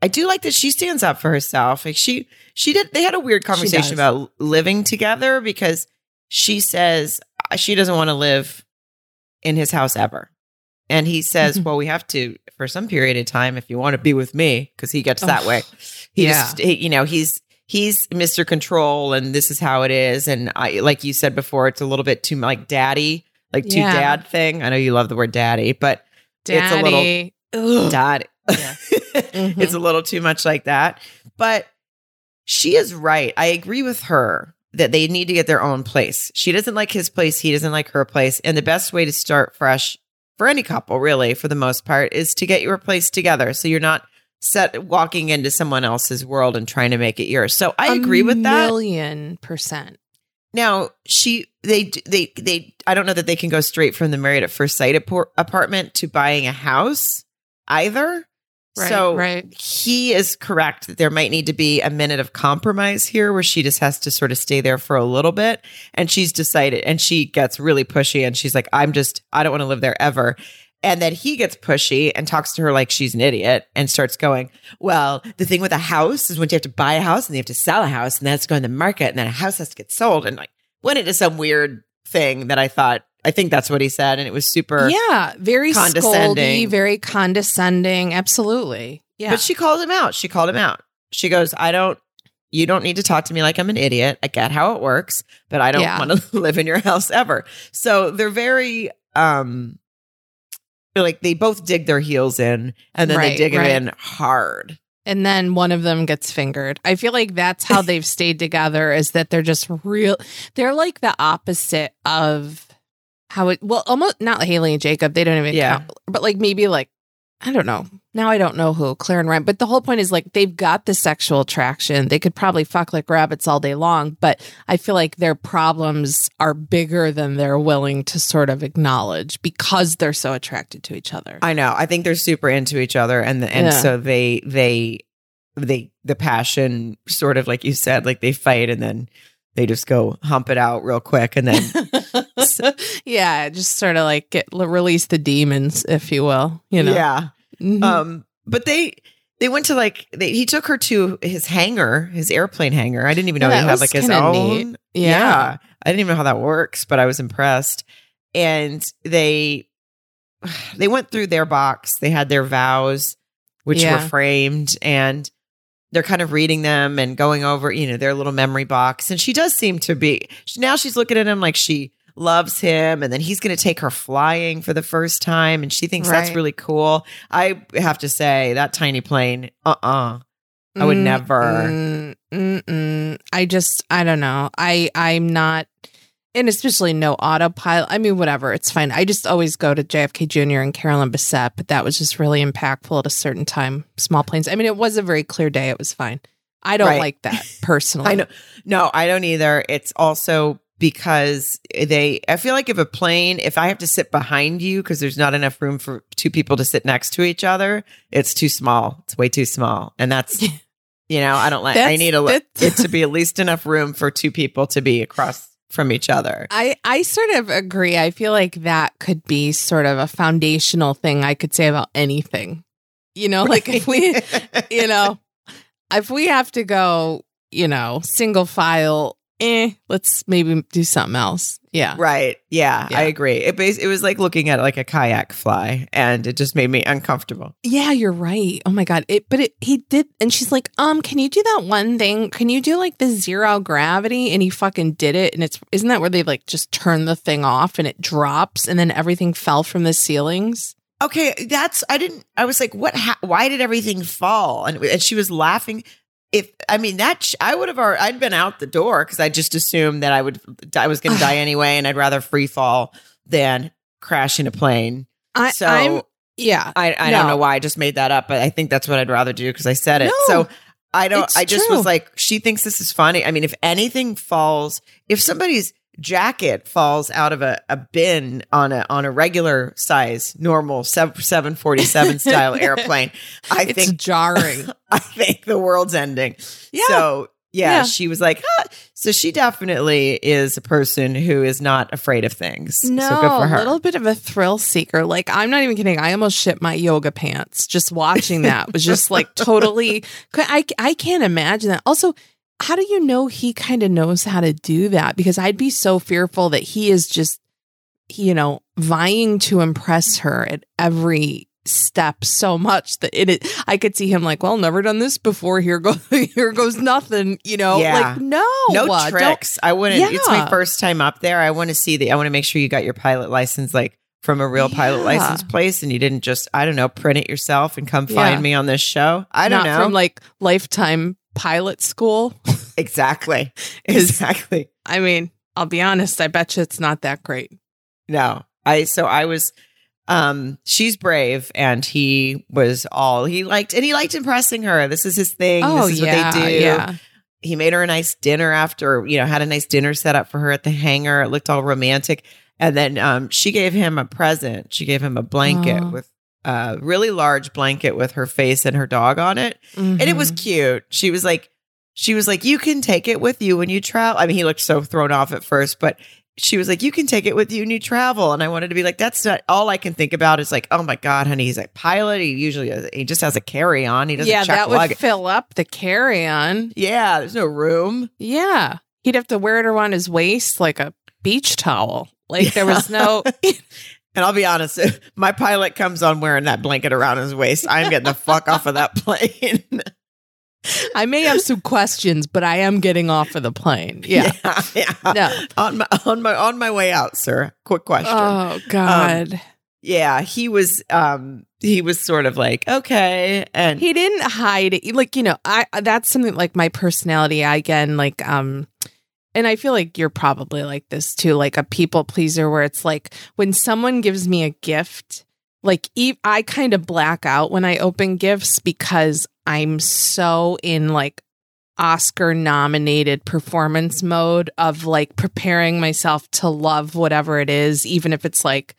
I do like that she stands up for herself. Like she, she did, they had a weird conversation about living together because she says she doesn't want to live in his house ever. And he says, Mhm. well, we have to for some period of time if you want to be with me, because he gets that way. He Yeah. just, he- you know, he's, he's Mr. Control and this is how it is. And I, like you said before, it's a little bit too like daddy, like too Yeah. dad thing. I know you love the word daddy, but it's a little Daddy. Ugh. Yeah. Mm-hmm. it's a little too much like that. But she is right. I agree with her that they need to get their own place. She doesn't like his place. He doesn't like her place. And the best way to start fresh for any couple, really, for the most part, is to get your place together. So you're not set walking into someone else's world and trying to make it yours. So I A agree with that. Million percent. Now she they they they I don't know that they can go straight from the married at first sight apor- apartment to buying a house either. Right, so right. he is correct that there might need to be a minute of compromise here where she just has to sort of stay there for a little bit and she's decided and she gets really pushy and she's like I'm just I don't want to live there ever. And then he gets pushy and talks to her like she's an idiot and starts going, Well, the thing with a house is when you have to buy a house and you have to sell a house and that's going to the market and then a house has to get sold. And like went into some weird thing that I thought, I think that's what he said. And it was super. Yeah, very condescending. scoldy, very condescending. Absolutely. Yeah. But she called him out. She called him out. She goes, I don't, you don't need to talk to me like I'm an idiot. I get how it works, but I don't Yeah. want to live in your house ever. So they're very, um, like they both dig their heels in and then they dig right. them in hard. and then one of them gets fingered. I feel like that's how they've stayed together is that they're just real they're like the opposite of how it well almost not Haley and Jacob, they don't even Yeah. count, but like maybe like I don't know. Now I don't know who, Claire and Ryan. But the whole point is like they've got the sexual attraction. They could probably fuck like rabbits all day long, but I feel like their problems are bigger than they're willing to sort of acknowledge because they're so attracted to each other. I know. I think they're super into each other, and and Yeah. so they they they the passion sort of like you said, like they fight and then they just go hump it out real quick, and then yeah, just sort of like get release the demons, if you will. You know. yeah. Mhm. Um, but they they went to like they, he took her to his hangar, his airplane hangar. I didn't even know Yeah, he had like his own. neat. Yeah. I didn't even know how that works, but I was impressed. And they they went through their box. They had their vows, which Yeah. were framed, and they're kind of reading them and going over, you know, their little memory box. And she does seem to be now she's looking at him like she loves him and then he's going to take her flying for the first time and she thinks that's really cool. I have to say that tiny plane, uh-uh. I would never. Mm, mm, mm. I just, I don't know. I, I'm not, and especially no autopilot. I mean, whatever, it's fine. I just always go to JFK Jr. and Carolyn Bessette, but that was just really impactful at a certain time. Small planes. I mean, it was a very clear day. It was fine. I don't Right. like that personally. I know. No, I don't either. It's also because they, I feel like if a plane, if I have to sit behind you because there's not enough room for two people to sit next to each other, it's too small. It's way too small. And that's, You know, I don't like. I need a, it to be at least enough room for two people to be across from each other. I, I sort of agree. I feel like that could be sort of a foundational thing I could say about anything. You know, like if we, you know, if we have to go, you know, single file, eh, let's maybe do something else. Yeah. Right. Yeah, Yeah. I agree. It bas- it was like looking at like a kayak fly, and it just made me uncomfortable. Yeah, you're right. Oh my god. It but it he did and she's like, "Um, can you do that one thing? Can you do like the zero gravity?" And he fucking did it and it's isn't that where they like just turn the thing off and it drops and then everything fell from the ceilings? Okay, that's I didn't. I was like, what? Ha- why did everything fall? And, and she was laughing. If I mean that, sh- I would have. already I'd been out the door because I just assumed that I would. I was going to die anyway, and I'd rather free fall than crash in a plane. I So I'm yeah. I, I don't know why I just made that up, but I think that's what I'd rather do because I said it. No, so I don't. I just true. was like, she thinks this is funny. I mean, if anything falls, if somebody's jacket falls out of a, a bin on a on a regular size normal seven forty seven style airplane, I it's think jarring. I think the world's ending. Yeah. So yeah, Yeah. she was like, huh. so she definitely is a person who is not afraid of things. No, so good for her. a little bit of a thrill seeker. Like I'm not even kidding. I almost shit my yoga pants just watching that. was just like totally. I I can't imagine that. Also, how do you know he kind of knows how to do that? Because I'd be so fearful that he is just, you know, vying to impress her at every step so much that it, I could see him like, well, never done this before. Here goes here goes nothing. You know, Yeah. like no, no uh, tricks. I wouldn't. It's my first time up there. I want to see the. I want to make sure you got your pilot license like from a real pilot license place, and you didn't just I don't know print it yourself and come Yeah. find me on this show. I don't not know from like lifetime pilot school. exactly. Exactly. I mean, I'll be honest, I bet you it's not that great. No, I so I was. Um, she's brave, and he was all he liked, and he liked impressing her. This is his thing. oh, this is yeah. what they do. Yeah. he made her a nice dinner after you know had a nice dinner set up for her at the hangar it looked all romantic and then um, she gave him a present she gave him a blanket Oh. with a really large blanket with her face and her dog on it. And it was Mhm. cute. She was like she was like you can take it with you when you travel. I mean he looked so thrown off at first but she was like you can take it with you when you travel. And i wanted to be like that's not all i can think about is like oh my god honey he's a pilot. He usually he just has a carry-on. He doesn't yeah, check that would luggage. fill up the carry on. yeah there's no room. Yeah. He'd have to wear it around his waist like a beach towel. Like there was no And I'll be honest, if my pilot comes on wearing that blanket around his waist, I'm getting the fuck off of that plane. I may have some questions, but I am getting off of the plane. Yeah. yeah. yeah. No. On my on my on my way out, sir. Quick question. Oh God. yeah, he was um he was sort of like, okay. And he didn't hide it like you know i that's something like my personality I, again like um and i feel like you're probably like this too like a people pleaser where it's like when someone gives me a gift like i kind of black out when i open gifts because i'm so in like oscar nominated performance mode of like preparing myself to love whatever it is even if it's like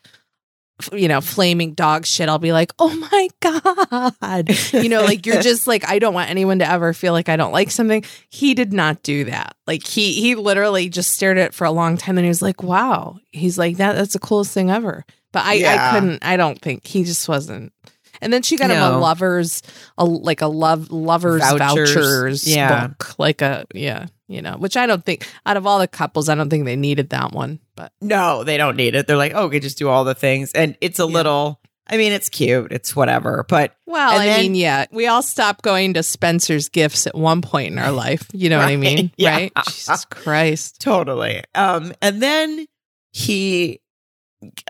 you know, flaming dog shit, I'll be like, oh my God. You know, like you're just like, I don't want anyone to ever feel like I don't like something. He did not do that. Like he he literally just stared at it for a long time and he was like, wow. He's like, that that's the coolest thing ever. But I, Yeah. I couldn't, I don't think he just wasn't. And then she got him a lovers, a like a love lovers Vouchers. vouchers, Yeah. book, like a yeah, you know, which I don't think out of all the couples, I don't think they needed that one. But no, they don't need it. They're like, oh, okay, just do all the things. And it's a Yeah. little I mean, it's cute. It's whatever. But Well, I then- mean, yeah, we all stopped going to Spencer's gifts at one point in our life. You know what I mean? yeah. Right? Jesus Christ. Totally. Um, and then he,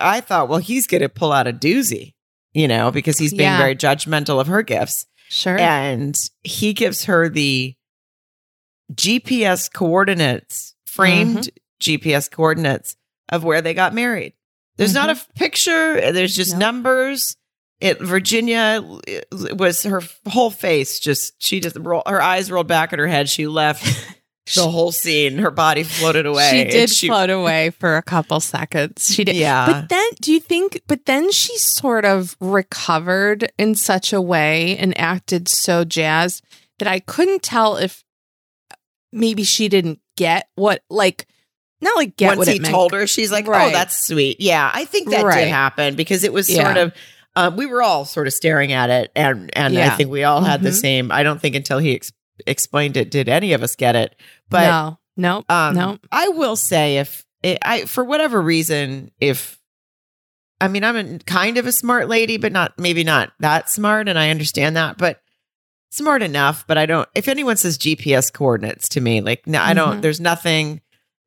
I thought, well, he's going to pull out a doozy, you know, because he's being Yeah. very judgmental of her gifts. Sure. And he gives her the GPS coordinates, framed mm-hmm. GPS coordinates of where they got married. There's not a mm-hmm. f- picture, there's just Nope. numbers. It Virginia it was her whole face just she just roll, her eyes rolled back at her head. She left the whole scene. Her body floated away. She did float away for a couple seconds. She did. Yeah. But then, do you think, but then she sort of recovered in such a way and acted so jazzed that I couldn't tell if maybe she didn't get what like not like get Once what he it meant. told her, she's like, "Oh, that's sweet." Yeah, I think that Right. did happen because it was Yeah. sort of. Um, we were all sort of staring at it, and and I think we all had the Mhm. same. I don't think until he ex- explained it did any of us get it. But no, no, um, no. I will say if it, I for whatever reason if I mean I'm a kind of a smart lady, but not maybe not that smart, and I understand that, but smart enough. But I don't. If anyone says GPS coordinates to me, like no, I don't. Mhm. There's nothing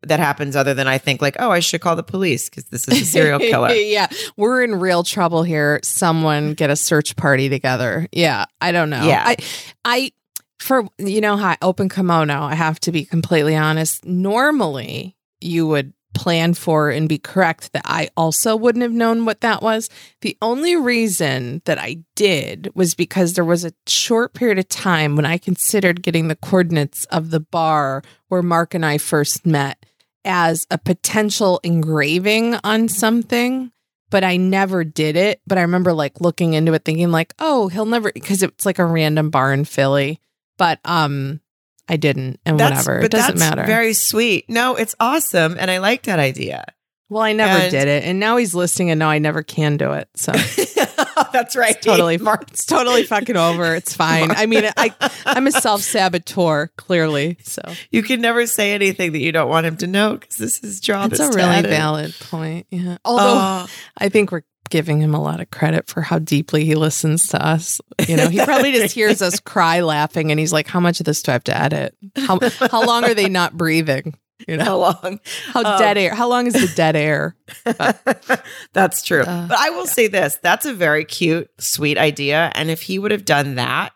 that happens other than I think like, oh, I should call the police because this is a serial killer. yeah, we're in real trouble here. Someone get a search party together. Yeah, I don't know. Yeah. I, I, for you know how open kimono, I have to be completely honest. Normally, you would plan for and be correct that I also wouldn't have known what that was. The only reason that I did was because there was a short period of time when I considered getting the coordinates of the bar where Mark and I first met as a potential engraving on something but I never did it but I remember like looking into it thinking like oh he'll never because it's like a random bar in Philly but um I didn't and whatever it doesn't that's matter Very sweet. No, it's awesome, and I like that idea. well I never and- did it and now he's listening and now I never can do it so oh, that's right. it's totally Mark. it's totally fucking over it's fine I mean I I'm a self-saboteur clearly so You can never say anything that you don't want him to know because this is job. it's a really edit. valid point yeah although Oh, I think we're giving him a lot of credit for how deeply he listens to us. You know, he probably just hears us cry laughing and he's like, How much of this do I have to edit? How how long are they not breathing? You know, how long? how Um, dead air how long is the dead air? that's true. Uh, but I will say this: that's a very cute, sweet idea. And if he would have done that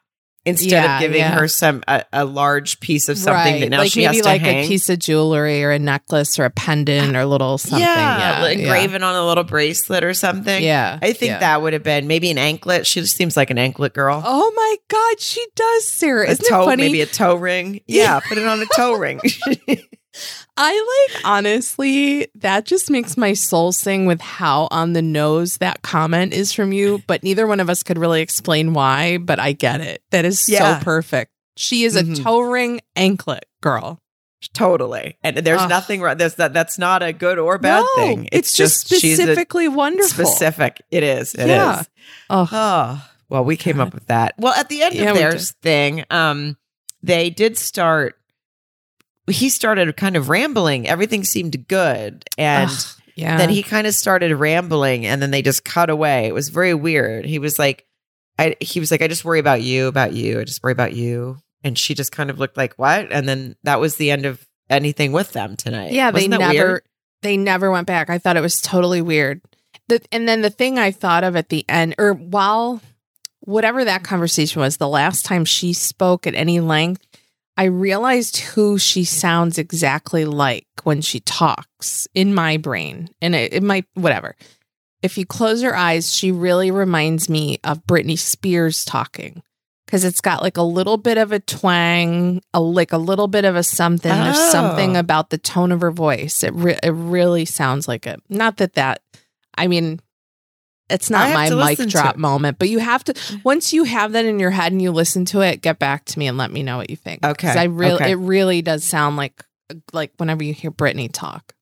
instead Yeah, of giving yeah. her some a, a large piece of something that now like she maybe has to like hang. a piece of jewelry or a necklace or a pendant or a little something. yeah, Yeah. engraven on a little bracelet or something. Yeah. I think that would have been maybe an anklet. She just seems like an anklet girl. Oh my God, she does, Sarah. a Isn't toe, it funny? maybe a toe ring. Yeah, put it on a toe ring. I like honestly, that just makes my soul sing with how on the nose that comment is from you, but neither one of us could really explain why, but I get it. That is Yeah. so perfect. She is a Mhm. toe ring anklet girl. totally. And there's Ugh. nothing wrong. There's that. That's not a good or bad No, thing. It's, just she's a specifically wonderful. specific. It is. It is. Yeah. Oh, well, we came up with that. Well, at the end Yeah, of their thing, um, they did start. He started kind of rambling. Everything seemed good, and ugh, yeah. then he kind of started rambling, and then they just cut away. It was very weird. He was like, "I," he was like, "I just worry about you, about you. I just worry about you." And she just kind of looked like, "What?" And then that was the end of anything with them tonight. Yeah, they Wasn't that never weird? they never went back. I thought it was totally weird. The, and then the thing I thought of at the end, or while whatever that conversation was, the last time she spoke at any length, I realized who she sounds exactly like when she talks in my brain. And it, it might whatever. If you close your eyes, she really reminds me of Britney Spears talking. Because it's got like a little bit of a twang, a like a little bit of a something. There's Oh. something about the tone of her voice. It re- it really sounds like it. Not that that, I mean, it's not my mic drop moment, but you have to once you have that in your head and you listen to it, get back to me and let me know what you think. Okay, I really okay. it really does sound like like whenever you hear Britney talk.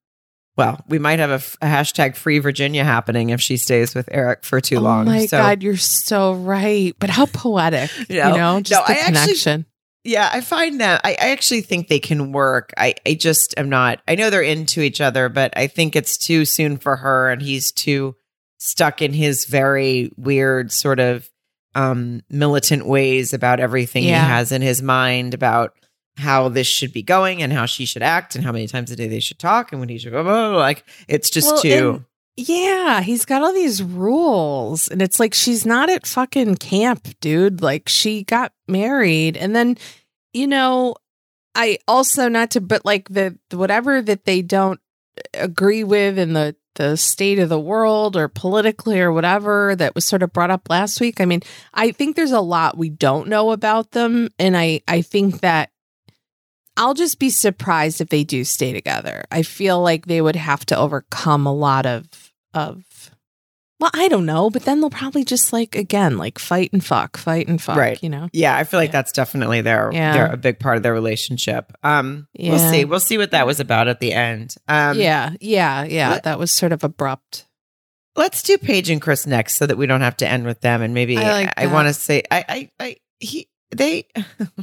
Well, we might have a, f- a hashtag free Virginia happening if she stays with Eric for too oh long. Oh my so, god, you're so right. But how poetic, you No, know, just no, the I actually- Yeah, I find that I, I actually think they can work. I, I just am not. I know they're into each other, but I think it's too soon for her, and he's too stuck in his very weird sort of um, militant ways about everything Yeah. he has in his mind about how this should be going and how she should act and how many times a day they should talk and when he should blah, blah, blah. like it's just Well, too. and- yeah, he's got all these rules, and it's like she's not at fucking camp, dude. Like she got married, and then you know, I also not to, but like the whatever that they don't agree with and the the state of the world or politically or whatever that was sort of brought up last week. I mean, I think there's a lot we don't know about them, and I I think that I'll just be surprised if they do stay together. I feel like they would have to overcome a lot of of Well, I don't know, but then they'll probably just like again, like fight and fuck, fight and fuck. Right. You know. Yeah, I feel like Yeah. that's definitely their, Yeah. their a big part of their relationship. Um, we'll see. We'll see what that was about at the end. Um, yeah. Yeah. Yeah. let- that was sort of abrupt. Let's do Paige and Chris next, so that we don't have to end with them. And maybe I like I, that. want to say, I, I, I, he, they,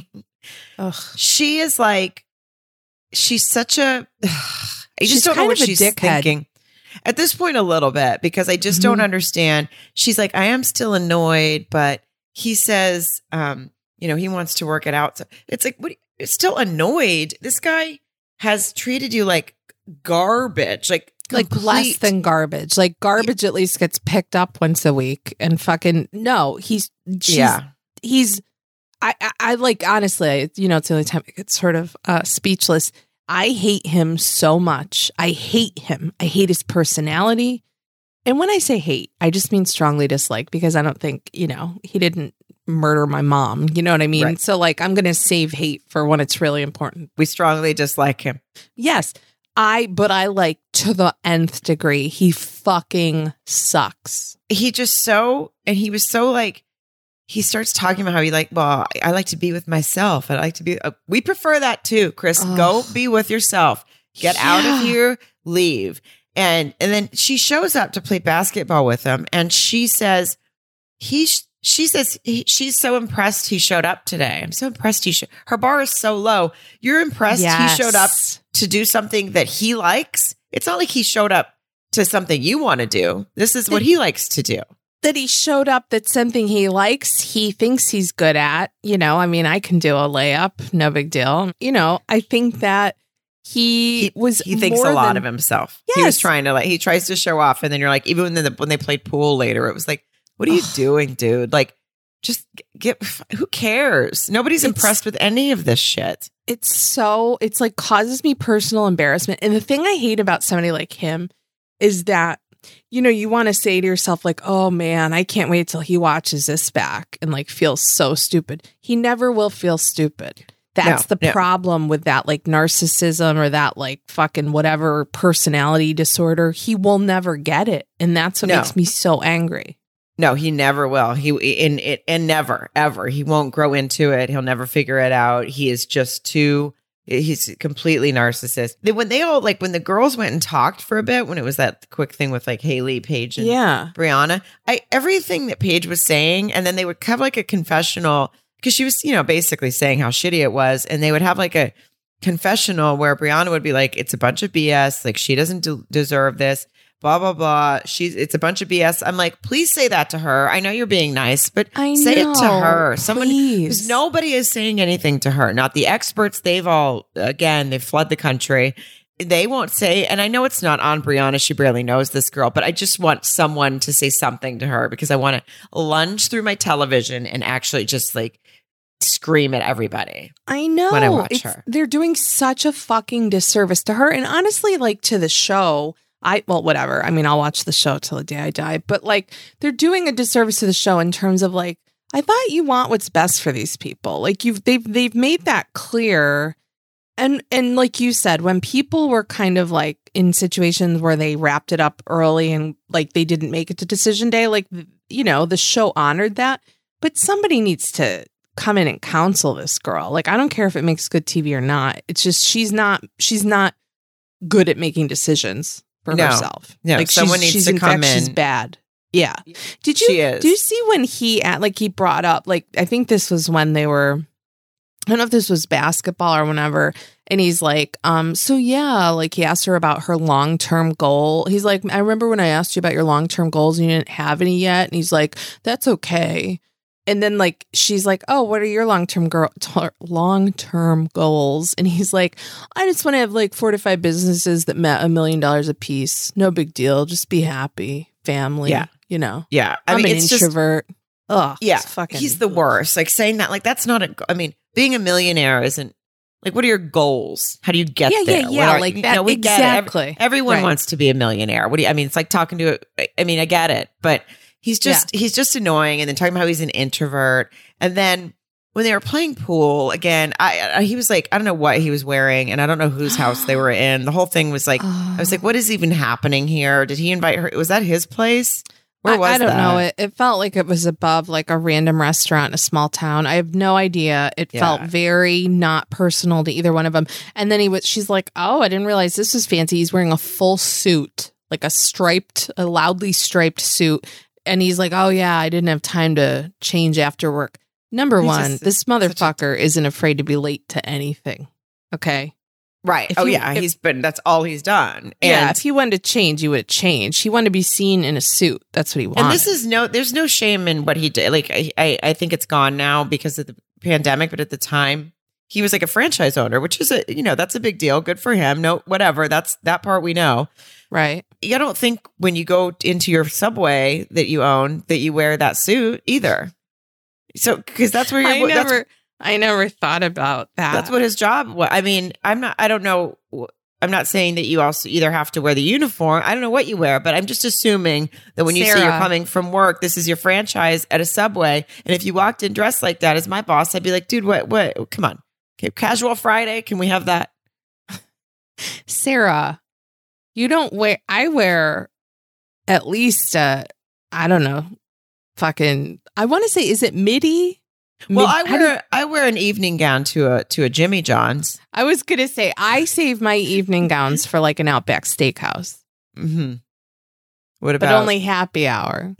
Ugh. she is like, she's such a. I just She's don't know what she's dickhead. thinking. At this point, a little bit because I just don't Mhm. understand. She's like, I am still annoyed, but he says, um, you know, he wants to work it out. So it's like, what? You're still annoyed? This guy has treated you like garbage, like Like less than garbage. Like garbage at least gets picked up once a week. And fucking no, he's yeah. he's I, I I like honestly, you know, it's the only time I get sort of uh speechless. I hate him so much. I hate him. I hate his personality. And when I say hate, I just mean strongly dislike because I don't think, you know, he didn't murder my mom. You know what I mean? Right. So like I'm going to save hate for when it's really important. We strongly dislike him. Yes. I but I like to the nth degree. He fucking sucks. He just so, and he was so like, he starts talking about how he like, well, I, I like to be with myself. I like to be. Uh, we prefer that too, Chris. Go be with yourself. Get out of here. Leave. And and then she shows up to play basketball with him, and she says, he. She says he, she's so impressed he showed up today. I'm so impressed he showed. Her bar is so low. You're impressed he showed up to do something that he likes. It's not like he showed up to something you want to do. This is what he likes to do. That he showed up that's something he likes, he thinks he's good at. You know, I mean, I can do a layup, no big deal. You know, I think that he, was He thinks more a lot than- of himself. He was trying to like he tries to show off, and then you're like, even when they when they played pool later, it was like, what are you Ugh. doing, dude? Like, just get. Who cares? Nobody's It's- impressed with any of this shit. It's so it's like causes me personal embarrassment. And the thing I hate about somebody like him is that you know, you want to say to yourself like, "Oh man, I can't wait till he watches this back and like feels so stupid." He never will feel stupid. That's No, the no. problem with that like narcissism or that like fucking whatever personality disorder. He will never get it. And that's what No. makes me so angry. No, he never will. He in it and never ever. He won't grow into it. He'll never figure it out. He is just too. Eh, he's completely narcissist. When they all like when the girls went and talked for a bit, when it was that quick thing with like Haley, Paige, and Yeah. Briana, I everything that Paige was saying, and then they would have like a confessional because she was, you know, basically saying how shitty it was, and they would have like a confessional where Briana would be like, "It's a bunch of BS. Like she doesn't de- deserve this." Blah blah blah. She's it's a bunch of BS. I'm like, please say that to her. I know you're being nice, but I say it to her. Someone because nobody is saying anything to her. Not the experts. They've all again they've fled the country. They won't say, and I know it's not on Briana. She barely knows this girl, but I just want someone to say something to her because I want to lunge through my television and actually just like scream at everybody. I know. when I watch It's- her. They're doing such a fucking disservice to her. And honestly, like to the show, I, well, whatever. I mean, I'll watch the show till the day I die. But like, they're doing a disservice to the show in terms of like, I thought you want what's best for these people. Like you've, they've, they've made that clear. And, and like you said, when people were kind of like in situations where they wrapped it up early and like they didn't make it to decision day, like, you know, the show honored that. But somebody needs to come in and counsel this girl. Like I don't care if it makes good TV or not. It's just she's not she's not good at making decisions for No. herself. No, like someone she's, needs to in come fact, She's in. bad. Yeah. Did you She is. do you see when he at like he brought up like I think this was when they were I don't know if this was basketball or whenever. And he's like, um, so yeah, like he asked her about her long term goal. He's like, I remember when I asked you about your long term goals and you didn't have any yet. And he's like, that's okay. And then like she's like, "Oh, what are your long-term girl long-term goals?" And he's like, "I just want to have like 4 to 5 businesses that met a million dollars a piece. No big deal. Just be happy, family, Yeah. you know." Yeah, I I'm mean, an it's just introvert. Ugh, yeah. fucking he's the worst. Like saying that, like that's not a. I mean, being a millionaire isn't like. What are your goals? How do you get Yeah, there? yeah, yeah, are- like you that know, we get it. Every- exactly. Everyone Right. wants to be a millionaire. What do you? I mean, it's like talking to. A, I mean, I get it, but he's just he's just annoying. And then talking about how he's an introvert, and then when they were playing pool again, I, I he was like, I don't know what he was wearing, and I don't know whose house they were in. The whole thing was like, I was like, what is even happening here? Did he invite her? Was that his place? Where was I don't that? know. It, it felt like it was above like a random restaurant in a small town. I have no idea. It felt very not personal to either one of them. And then he was, she's like, oh, I didn't realize this was fancy. He's wearing a full suit, like a striped, a loudly striped suit. And he's like, oh, yeah, I didn't have time to change after work. Number He's one, just this such a- motherfucker isn't afraid to be late to anything. Okay. Right. If oh you- yeah, if- he's been that's all he's done. yeah. And If he wanted to change, he would have changed. He wanted to be seen in a suit. That's what he wanted. and this is no there's no shame in what he did. Like I, I I think it's gone now because of the pandemic, but at the time he was like a franchise owner, which is a you know, that's a big deal. Good for him. No whatever. That's that part we know. right. I don't think when you go into your subway that you own that you wear that suit either. So because that's where I you're that's never, I never thought about that. That's what his job was. I mean, I'm not, I don't know. I'm not saying that you also either have to wear the uniform. I don't know what you wear, but I'm just assuming that when you say you're coming from work, this is your franchise at a subway. And if you walked in dressed like that as my boss, I'd be like, dude, what, what, come on. Okay, casual Friday. Can we have that? Sarah. You don't wear. I wear at least. Uh, I don't know. Fucking. I want to say, is it midi? Well, I wear, I wear an evening gown to a, to a Jimmy John's. I was gonna say I save my evening gowns for like an Outback Steakhouse, Mm-hmm. What but about only happy hour.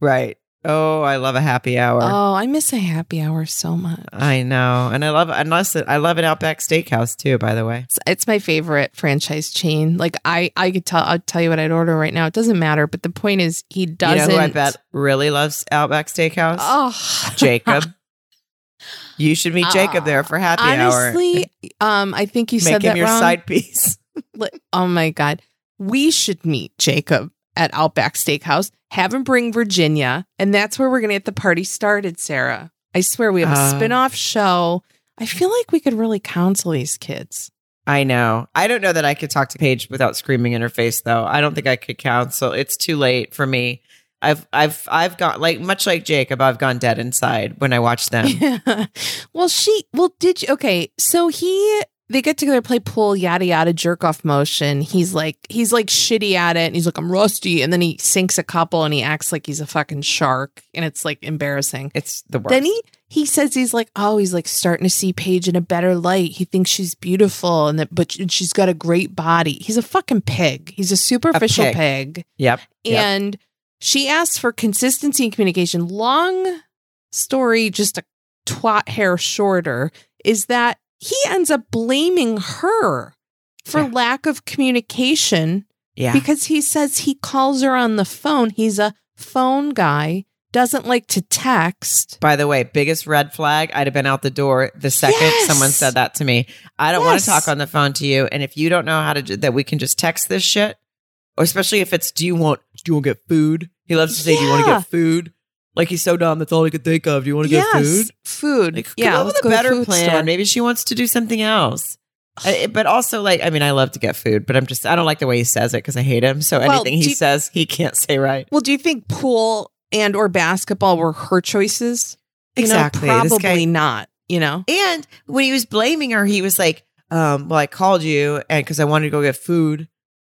right? Oh, I love a happy hour. Oh, I miss a happy hour so much. I know, and I love unless it, I love an Outback Steakhouse too. By the way, It's, it's my favorite franchise chain. Like I, I could tell. I'll tell you what I'd order right now. It doesn't matter. But the point is, he doesn't. know who I bet really loves Outback Steakhouse? Oh, Jacob. You should meet Jacob there for happy hour. Honestly, um, I think you Make said him that your wrong. side piece. Oh my god, we should meet Jacob at Outback Steakhouse. Have him bring Virginia, and that's where we're gonna get the party started. Sarah, I swear we have a Uh. spin-off show. I feel like we could really counsel these kids. I know. I don't know that I could talk to Paige without screaming in her face, though. I don't think I could counsel. It's too late for me. I've, I've, I've got like much like Jacob. I've gone dead inside when I watch them. Yeah. Well, she. Well, did you? Okay, so he. They get together, play pool, yada yada, jerk off motion. He's like, he's like shitty at it, and he's like, I'm rusty, and then he sinks a couple, and he acts like he's a fucking shark, and it's like embarrassing. It's the worst. Then he he says he's like, oh, he's like starting to see Paige in a better light. He thinks she's beautiful, and that, but she's got a great body. He's a fucking pig. He's a superficial pig. pig. Yep. Yep. And she asks for consistency in communication. Long story, just a twat hair shorter, is that he ends up blaming her for Yeah. lack of communication yeah. because he says he calls her on the phone. He's a phone guy, doesn't like to text. By the way, biggest red flag. I'd have been out the door the second Yes. someone said that to me. I don't want to talk on the phone to you. And if you don't know how to, do, that we can just text this shit, or especially if it's, do you want, do you want to get food? He loves to say, do you want to get food? Like he's so dumb. That's all he could think of. Do you want to get yes, food? food. Like, yeah, come up let's with a better plan. store. Maybe she wants to do something else. I- but also, like, I mean, I love to get food, but I'm just, I don't like the way he says it because I hate him. So Well, anything he you- says, he can't say right. Well, do you think pool and or basketball were her choices? You know, Exactly. This probably guy- not. You know, And when he was blaming her, he was like, um, well, I called you and because I wanted to go get food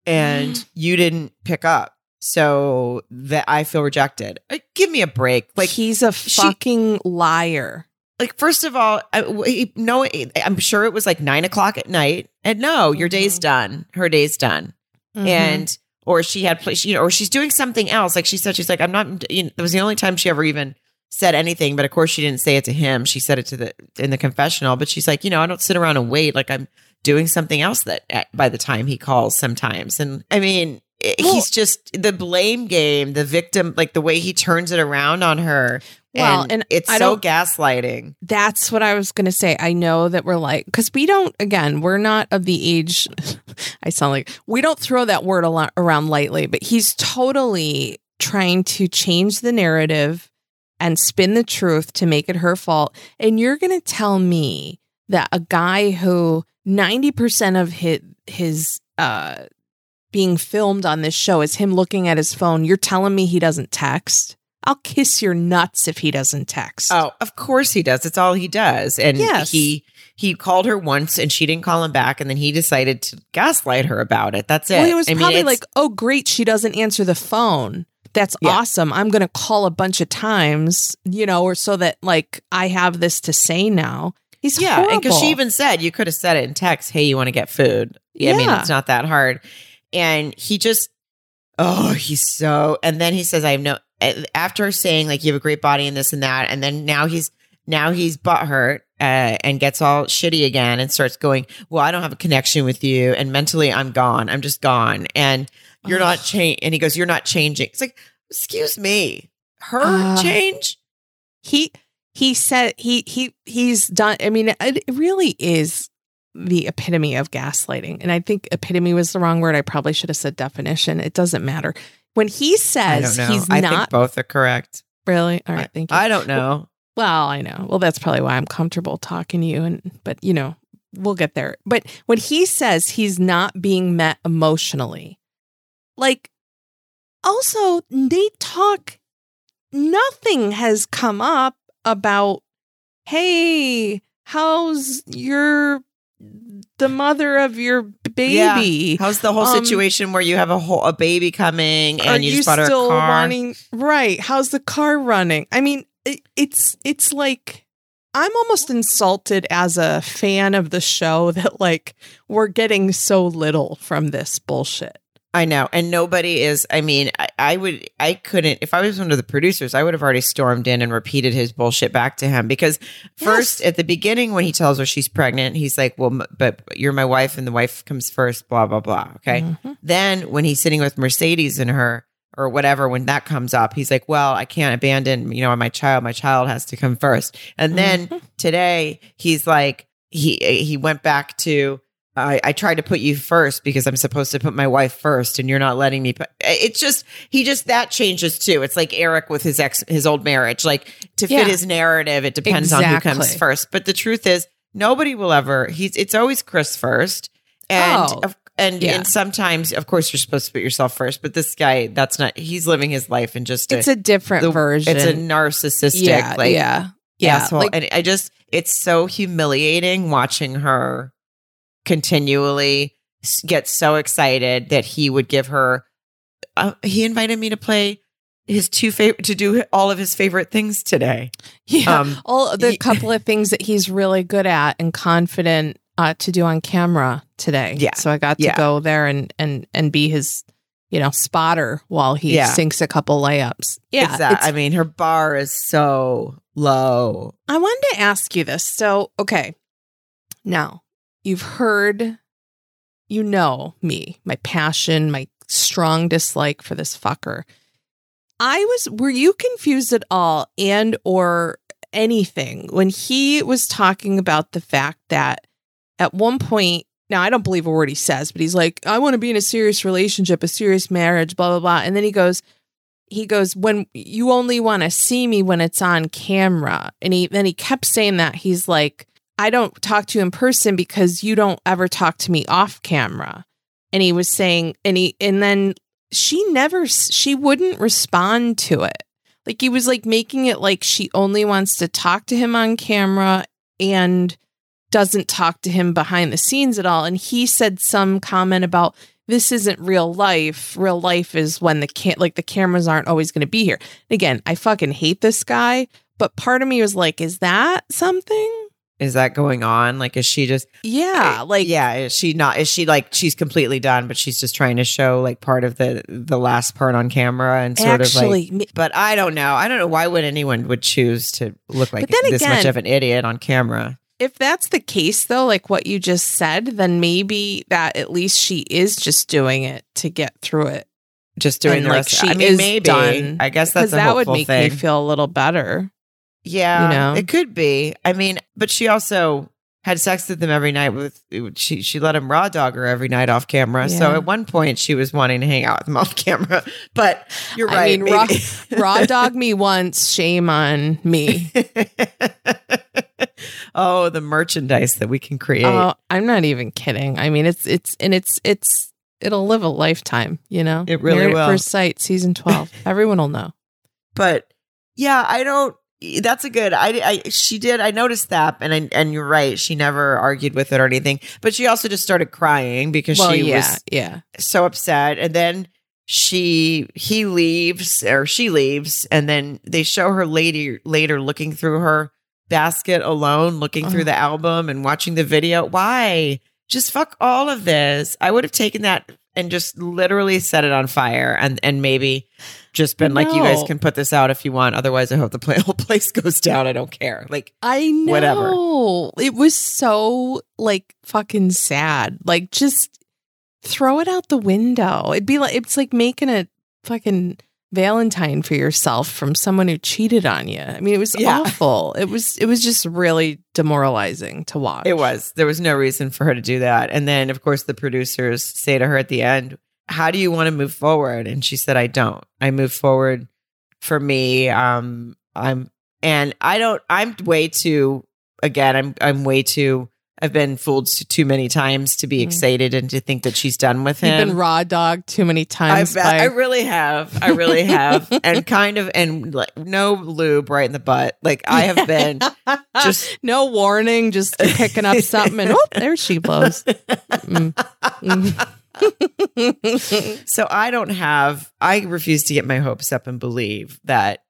and you didn't pick up. So that I feel rejected. Uh, Give me a break. Like, he's a she- fucking liar. like first of all, I, no, I'm sure it was like nine o'clock at night. And no, your day's Mhm. done. Her day's done. Mhm. and or she had pla- you know or she's doing something else like she said she's like i'm not you know, that was the only time she ever even said anything but of course she didn't say it to him she said it to the in the confessional but she's like you know i don't sit around and wait like i'm doing something else that by the time he calls sometimes and i mean Well- he's just the blame game the victim like the way he turns it around on her Well, and, and it's I so gaslighting That's what I was going to say. I know that we're like, because we don't, again, we're not of the age, I sound like, we don't throw that word a lot around lightly, but he's totally trying to change the narrative and spin the truth to make it her fault. And you're going to tell me that a guy who 90% of his, his, uh, being filmed on this show is him looking at his phone. You're telling me he doesn't text? I'll kiss your nuts if he doesn't text. Oh, of course he does. It's all he does. And Yes. he he called her once and she didn't call him back and then he decided to gaslight her about it. That's it. Well, it was I probably it's- like, oh, great, she doesn't answer the phone. that's Yeah. awesome. I'm going to call a bunch of times, you know, or so that like I have this to say now. He's Yeah, and because she even said you could have said it in text, "Hey, you want to get food?" Yeah, I mean, it's not that hard. And he just, oh, he's so. And then he says, "I have no." After saying like you have a great body and this and that, and then now he's now he's butthurt uh, and gets all shitty again and starts going, "Well, I don't have a connection with you, and mentally I'm gone. I'm just gone, and you're not change." And he goes, "You're not changing." It's like, excuse me, her Uh, change. he he said he he he's done i mean it really is the epitome of gaslighting. And i think epitome was the wrong word. I probably should have said definition. It doesn't matter. When he I says don't know. he's I not think both are correct. really? All right thank you. I don't know. well i know. Well that's probably why i'm comfortable talking to you and but you know we'll get there. But when he says he's not being met emotionally like also they talk nothing has come up about hey how's your the mother of your baby. How's the whole Um, situation where you have a whole a baby coming and you, you just bought her a still car? wanting right how's the car running? I mean it, it's it's like i'm almost insulted as a fan of the show that like we're getting so little from this bullshit I know, and nobody is. I mean, I, I would, I couldn't. If I was one of the producers, I would have already stormed in and repeated his bullshit back to him because first at the beginning when he tells her she's pregnant, he's like, "Well, m- but you're my wife, and the wife comes first." Blah blah blah. Okay. Mhm. Then when he's sitting with Mercedes and her or whatever, when that comes up, he's like, "Well, I can't abandon, you know, my child. My child has to come first. And then Mhm. today he's like, he he went back to. I, I tried to put you first because I'm supposed to put my wife first, and you're not letting me. Put, it's just he just that changes too. It's like Erik with his ex, his old marriage. Like to fit Yeah. his narrative, it depends on who comes first. But the truth is, nobody will ever. He's it's always Chris first, and Oh, of- and yeah. and sometimes, of course, you're supposed to put yourself first. But this guy, that's not. He's living his life in just it's a different the- version It's a narcissistic, yeah like yeah yeah asshole. like, and I just, it's so humiliating watching her continually s- get so excited that he would give her. Uh, he invited me to play his two favorite to do all of his favorite things today. yeah Um, all the y- couple of things that he's really good at and confident uh, to do on camera today. Yeah. So I got to Yeah. go there and and and be his, you know, spotter while he Yeah. sinks a couple layups. Yeah. Exact- it's- I mean, her bar is so low. I wanted to ask you this. So, okay. Now, you've heard, you know me, my passion, my strong dislike for this fucker. I was, were you confused at all and or anything when he was talking about the fact that at one point, now I don't believe a word he says, but he's like, I want to be in a serious relationship, a serious marriage, blah, blah, blah. And then he goes, he goes when you only want to see me when it's on camera and he then he kept saying that he's like i don't talk to you in person because you don't ever talk to me off camera and he was saying and he and then she never she wouldn't respond to it like he was like making it like she only wants to talk to him on camera and doesn't talk to him behind the scenes at all and he said some comment about this isn't real life. Real life is when the can like the cameras aren't always going to be here. Again, I fucking hate this guy, but part of me was like, is that something? Is that going on? Like, is she just Yeah, eh, like yeah? Is she not? Is she like she's completely done, but she's just trying to show like part of the the last part on camera and sort of like. me- But I don't know. I don't know why would anyone would choose to look like this much of an idiot on camera. if that's the case though, like what you just said, then maybe that at least she is just doing it to get through it. Just doing And, the like, rest. she I mean, is maybe. done. I guess that's a that would make thing. me feel a little better. Yeah, you know? it could be. I mean, but she also had sex with him every night. With she, she let him raw dog her every night off camera. So at one point, she was wanting to hang out with him off camera. But you're I right. mean, raw- Raw dog me once, shame on me. oh, the merchandise that we can create. Oh, I'm not even kidding. I mean, it's it's and it's it's it'll live a lifetime. You know, It really Married will. At First sight, season twelve. Everyone will know. but yeah, I don't. That's a good. I, I she did. I noticed that, and I, and you're right. She never argued with it or anything, but she also just started crying because well, she yeah, was yeah. so upset, and then she he leaves or she leaves and then they show her later later looking through her basket alone looking through the album and watching the video why just fuck all of this i would have taken that and just literally set it on fire and and maybe just been like you guys can put this out if you want otherwise i hope the whole place goes down i don't care like I know. Whatever. It was so like fucking sad. Like just throw it out the window. It'd be like it's like making a fucking Valentine for yourself from someone who cheated on you. I mean, it was Yeah. awful. It was it was just really demoralizing to watch. It was. There was no reason for her to do that. And then, of course, the producers say to her at the end, How do you want to move forward? And she said, I don't. I move forward for me. Um, I'm, and I don't, I'm way too, again, I'm, I'm way too, I've been fooled too many times to be Mhm. excited and to think that she's done with him. You've been raw dog too many times. by- I really have. I really have. and kind of, and like no lube right in the butt. Like I have been just no warning, just picking up something and oh, there she blows. Mm. Mm. So I don't have. I refuse to get my hopes up and believe that.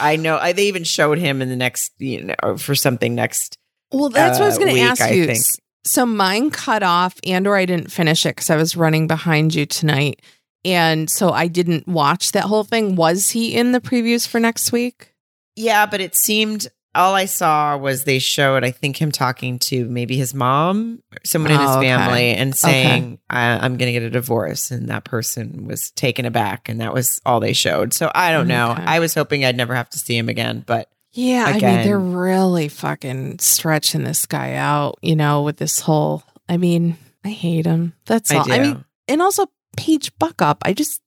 I know. I, they even showed him in the next, you know, for something next. Well, that's what I was uh, going to ask I you. think. So mine cut off, and or I didn't finish it because I was running behind you tonight, and so I didn't watch that whole thing. Was he in the previews for next week? Yeah, but it seemed all I saw was they showed. I think him talking to maybe his mom, or someone in his Oh, okay. family, and saying, I, "I'm going to get a divorce," and that person was taken aback, and that was all they showed. So I don't know. I was hoping I'd never have to see him again, but Yeah, I mean they're really fucking stretching this guy out, you know, with this whole. I mean, I hate him. That's I all. do. I mean, and also Paige Buckup. I just.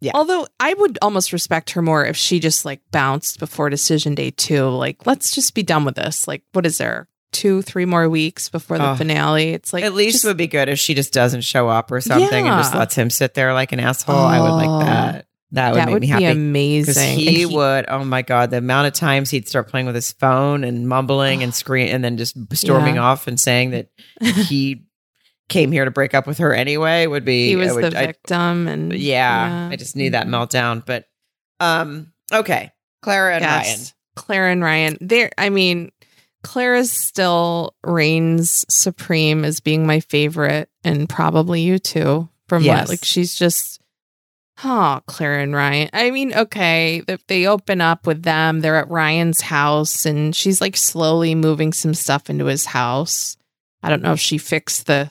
Yeah. Although I would almost respect her more if she just like bounced before decision day two. Like, let's just be done with this. Like, what is there? Two, three more weeks before the Oh. finale. It's like at least just- it would be good if she just doesn't show up or something and just lets him sit there like an asshole. I would Oh. like that. That would that make would me happy. Amazing. he, And would, oh my god, the amount of times he'd start playing with his phone and mumbling and scream, and then just storming Yeah. off and saying that he came here to break up with her anyway would be. he was would- the I- victim, and yeah, I just need that meltdown. But um, okay, Clara and Ryan. Yes. Claire and Ryan. There I mean, Clara's still reigns supreme as being my favorite and probably you too. From Yes. what like she's just Oh, Claire and Ryan. I mean, okay, they, open up with them. They're at Ryan's house and she's like slowly moving some stuff into his house. I don't know if she fixed the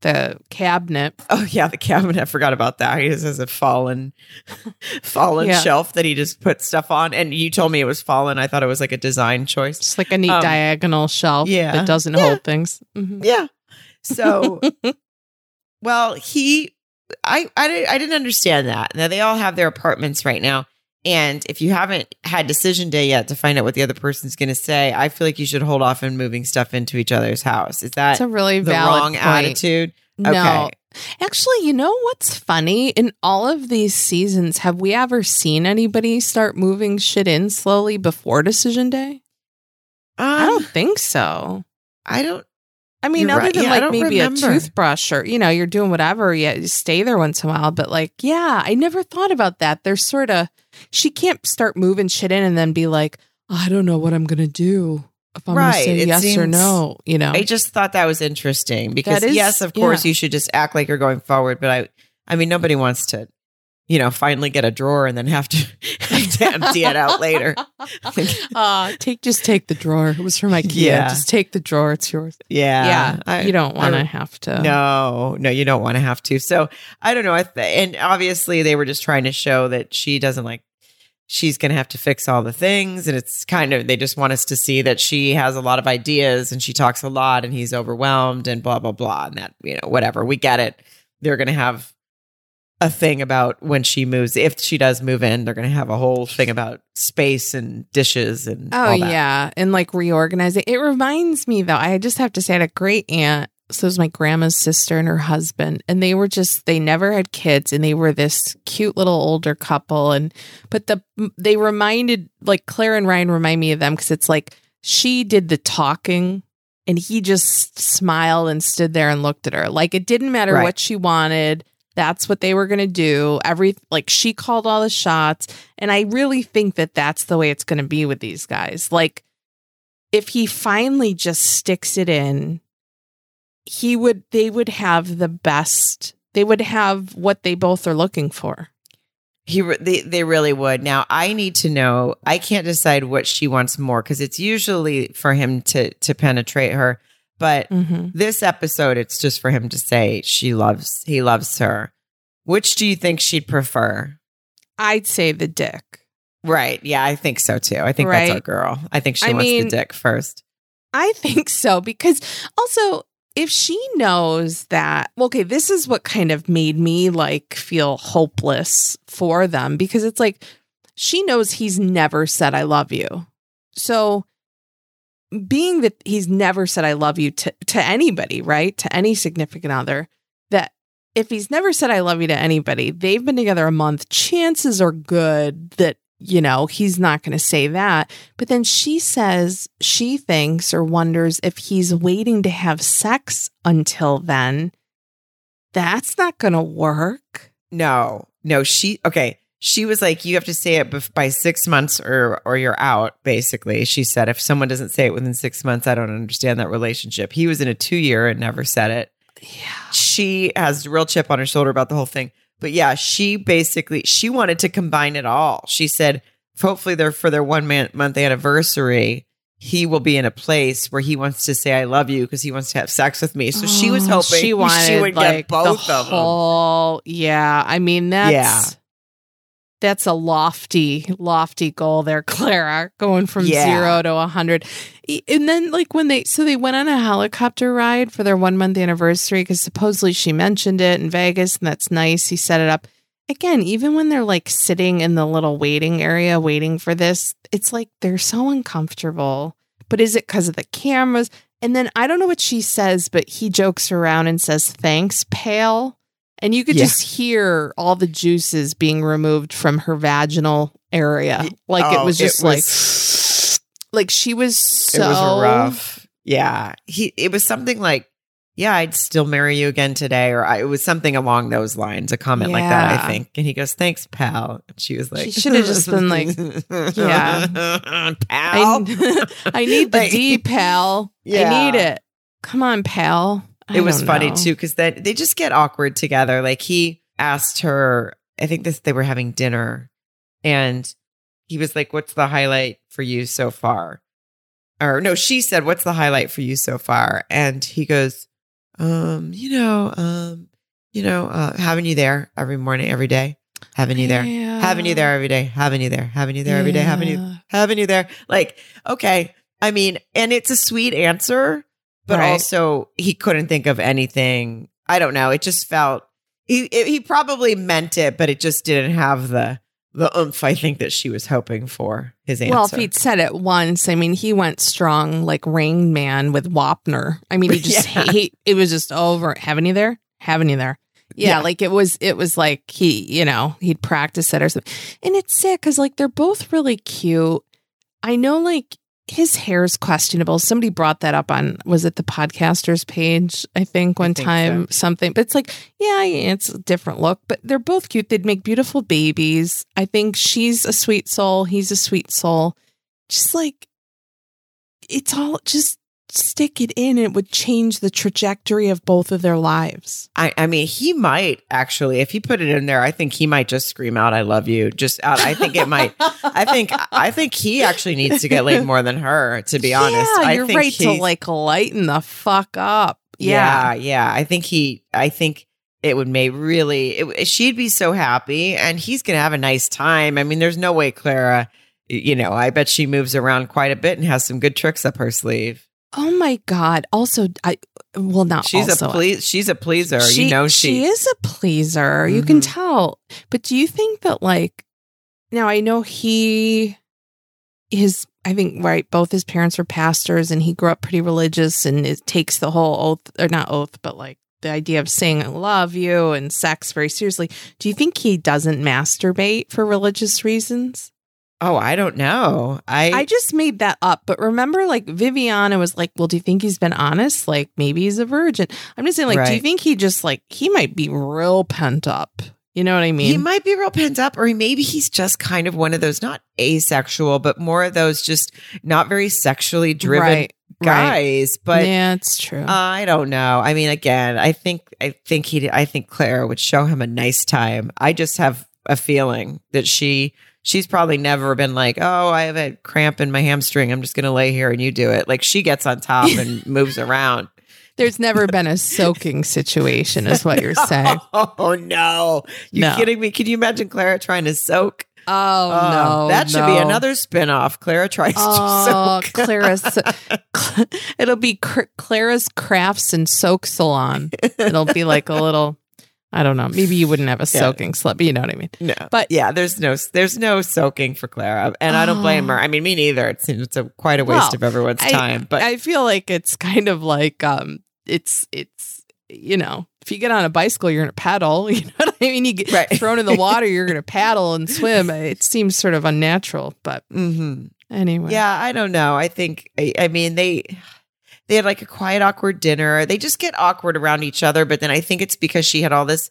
the cabinet. Oh yeah, the cabinet. I forgot about that. He just has a fallen, fallen Yeah. shelf that he just put stuff on. And you told me it was fallen. I thought it was like a design choice. Just like a neat Um, diagonal shelf yeah. that doesn't Yeah. hold things. Mhm. Yeah. So, well, he, I, I, I didn't understand that. Now they all have their apartments right now. And if you haven't had decision day yet to find out what the other person's going to say, I feel like you should hold off on moving stuff into each other's house. Is that It's a really the wrong point. attitude? No. Okay. Actually, you know what's funny? In all of these seasons, have we ever seen anybody start moving shit in slowly before decision day? I Um, don't think so. I don't. I mean, You're other right. than Yeah, like maybe a toothbrush or, you know, you're doing whatever, yeah, you stay there once in a while. But like, yeah, I never thought about that. There's sort of, she can't start moving shit in and then be like, I don't know what I'm going to do if I'm going to say It yes or no, you know? I just thought that was interesting because is- yes, of course, yeah. you should just act like you're going forward. But I, I mean, nobody wants to, you know, finally get a drawer and then have to, have to empty it out later. uh, take just take the drawer. It was from IKEA. Yeah. Just take the drawer. It's yours. Yeah, yeah, I- you don't want to have to. No, no, you don't want to have to. So I don't know. I th- and obviously, they were just trying to show that she doesn't like. She's going to have to fix all the things, and it's kind of they just want us to see that she has a lot of ideas and she talks a lot, and he's overwhelmed, and blah blah blah, and that you know whatever. We get it. They're going to have a thing about when she moves. If she does move in, they're going to have a whole thing about space and dishes and Oh all that. yeah, and like reorganizing. It reminds me though. I just have to say, I had a great aunt. So it was my grandma's sister and her husband, and they were just they never had kids, and they were this cute little older couple. And but the they reminded like Claire and Ryan remind me of them because it's like she did the talking. And he just smiled and stood there and looked at her. Like it didn't matter Right. what she wanted. That's what they were going to do. Every like she called all the shots, and I really think that that's the way it's going to be with these guys. Like if he finally just sticks it in, he would they would have the best. They would have what they both are looking for. He they they really would. Now I need to know. I can't decide what she wants more because it's usually for him to to penetrate her. But Mhm. this episode, it's just for him to say she loves he loves her. Which do you think she'd prefer? I'd say the dick. Right. Yeah, I think so too. I think that's our girl. I think she I wants mean- the dick first. I think so because also if she knows that okay, this is what kind of made me like feel hopeless for them because it's like she knows he's never said I love you. So being that he's never said I love you to to anybody, right? To any significant other that if he's never said I love you to anybody, they've been together a month, chances are good that you know, he's not going to say that. But then she says she thinks or wonders if he's waiting to have sex until then. That's not going to work. No, no, she okay. She was like, you have to say it by six months or or you're out. Basically, she said, if someone doesn't say it within six months, I don't understand that relationship. He was in a two year and never said it. Yeah. She has a real chip on her shoulder about the whole thing. But yeah, she basically she wanted to combine it all. She said, hopefully, they're for their one man, month anniversary. He will be in a place where he wants to say "I love you" because he wants to have sex with me. So she was Oh, hoping she wanted would like get both the of them. whole, Yeah, I mean that's Yeah. That's a lofty, lofty goal there, Clara, going from Yeah. zero to a hundred. And then like when they so they went on a helicopter ride for their one month anniversary because supposedly she mentioned it in Vegas and that's nice. He set it up. Again, even when they're like sitting in the little waiting area waiting for this, it's like they're so uncomfortable. But is it because of the cameras? And then I don't know what she says, but he jokes around and says, Thanks, pale. And you could Yeah. just hear all the juices being removed from her vaginal area. Like it Oh, was just was- like like she was so it was rough. Yeah, he. It was something like, "Yeah, I'd still marry you again today," or I, it was something along those lines. A comment like that, I think. And he goes, "Thanks, pal." And she was like, She should've just been like, yeah, I, pal." I need the Like- D, pal. Yeah. I need it. Come on, pal. I it was funny know. too because then they just get awkward together. Like he asked her, I think this they were having dinner, and he was like, "What's the highlight for you so far?" Or no, she said, "What's the highlight for you so far?" And he goes, "Um, you know, um, you know, uh, having you there every morning, every day, having you there, Yeah. having you there every day, having you there, having you there every day, having you having you there. Like, okay. I mean, and it's a sweet answer, but Right. also he couldn't think of anything. I don't know. It just felt he he probably meant it, but it just didn't have the the oomph I think that she was hoping for his answer. Well, if he'd said it once, I mean, he went strong like Rain Man with Wapner. I mean, he just Yeah. he it was just over. Haven't you there? Haven't you there? Yeah, Yeah. like it was. It was like he, you know, he'd practice it or something. And it's sick because like they're both really cute. I know, like his hair's questionable. Somebody brought that up on was it the podcasters page? I think one think time something. But it's like, yeah, it's a different look. But they're both cute. They'd make beautiful babies. I think she's a sweet soul. He's a sweet soul. Just like it's all just stick it in. It would change the trajectory of both of their lives. I, I mean, he might actually, if he put it in there, I think he might just scream out, "I love you!" Just out. I think it might. I think. I think he actually needs to get laid more than her. To be honest, yeah, I you're right to like lighten the fuck up. Yeah, Yeah, yeah. I think he. I think it would make really. It, she'd be so happy, and he's gonna have a nice time. I mean, there's no way Clara. You know, I bet she moves around quite a bit and has some good tricks up her sleeve. Oh my god! Also, I well not She's also, a please. She's a pleaser. She, you know, she. she is a pleaser. You can Mhm. tell. But do you think that like now I know he his I think right both his parents were pastors and he grew up pretty religious and it takes the whole oath or not oath but like the idea of saying I love you and sex very seriously. Do you think he doesn't masturbate for religious reasons? Oh, I don't know. I, I just made that up. But remember, like Viviana was like, "Well, do you think he's been honest? Like maybe he's a virgin." I'm just saying, like, do you think he just like he might be real pent up? You know what I mean? he might be real pent up, or maybe he's just kind of one of those not asexual, but more of those just not very sexually driven right, right. guys. But yeah, it's true. I don't know. I mean, again, I think I think he I think Clara would show him a nice time. I just have a feeling that she she's probably never been like, "Oh, I have a cramp in my hamstring. I'm just going to lay here and you do it." Like she gets on top and moves around. There's never been a soaking situation, is what you're saying. Oh no. You No. kidding me? Can you imagine Clara trying to soak? Oh, Oh, no, that should be another spin-off. Clara tries Oh, to soak. Clara's. It'll be Clara's Crafts and Soak Salon. It'll be like a little. I don't know. Maybe you wouldn't have a Yeah. soaking slip, but you know what I mean. No, But- yeah, there's no there's no soaking for Clara, and I don't blame her. I mean, me neither. It seems it's a quite a waste Well, of everyone's I- time. But I feel like it's kind of like um, it's it's you know, if you get on a bicycle, you're gonna paddle. You know what I mean? You get Right. thrown in the water, you're gonna paddle and swim. It seems sort of unnatural, but mm-hmm. anyway. yeah, I don't know. I think I, I mean they they had like a quiet, awkward dinner. They just get awkward around each other. But then I think it's because she had all this.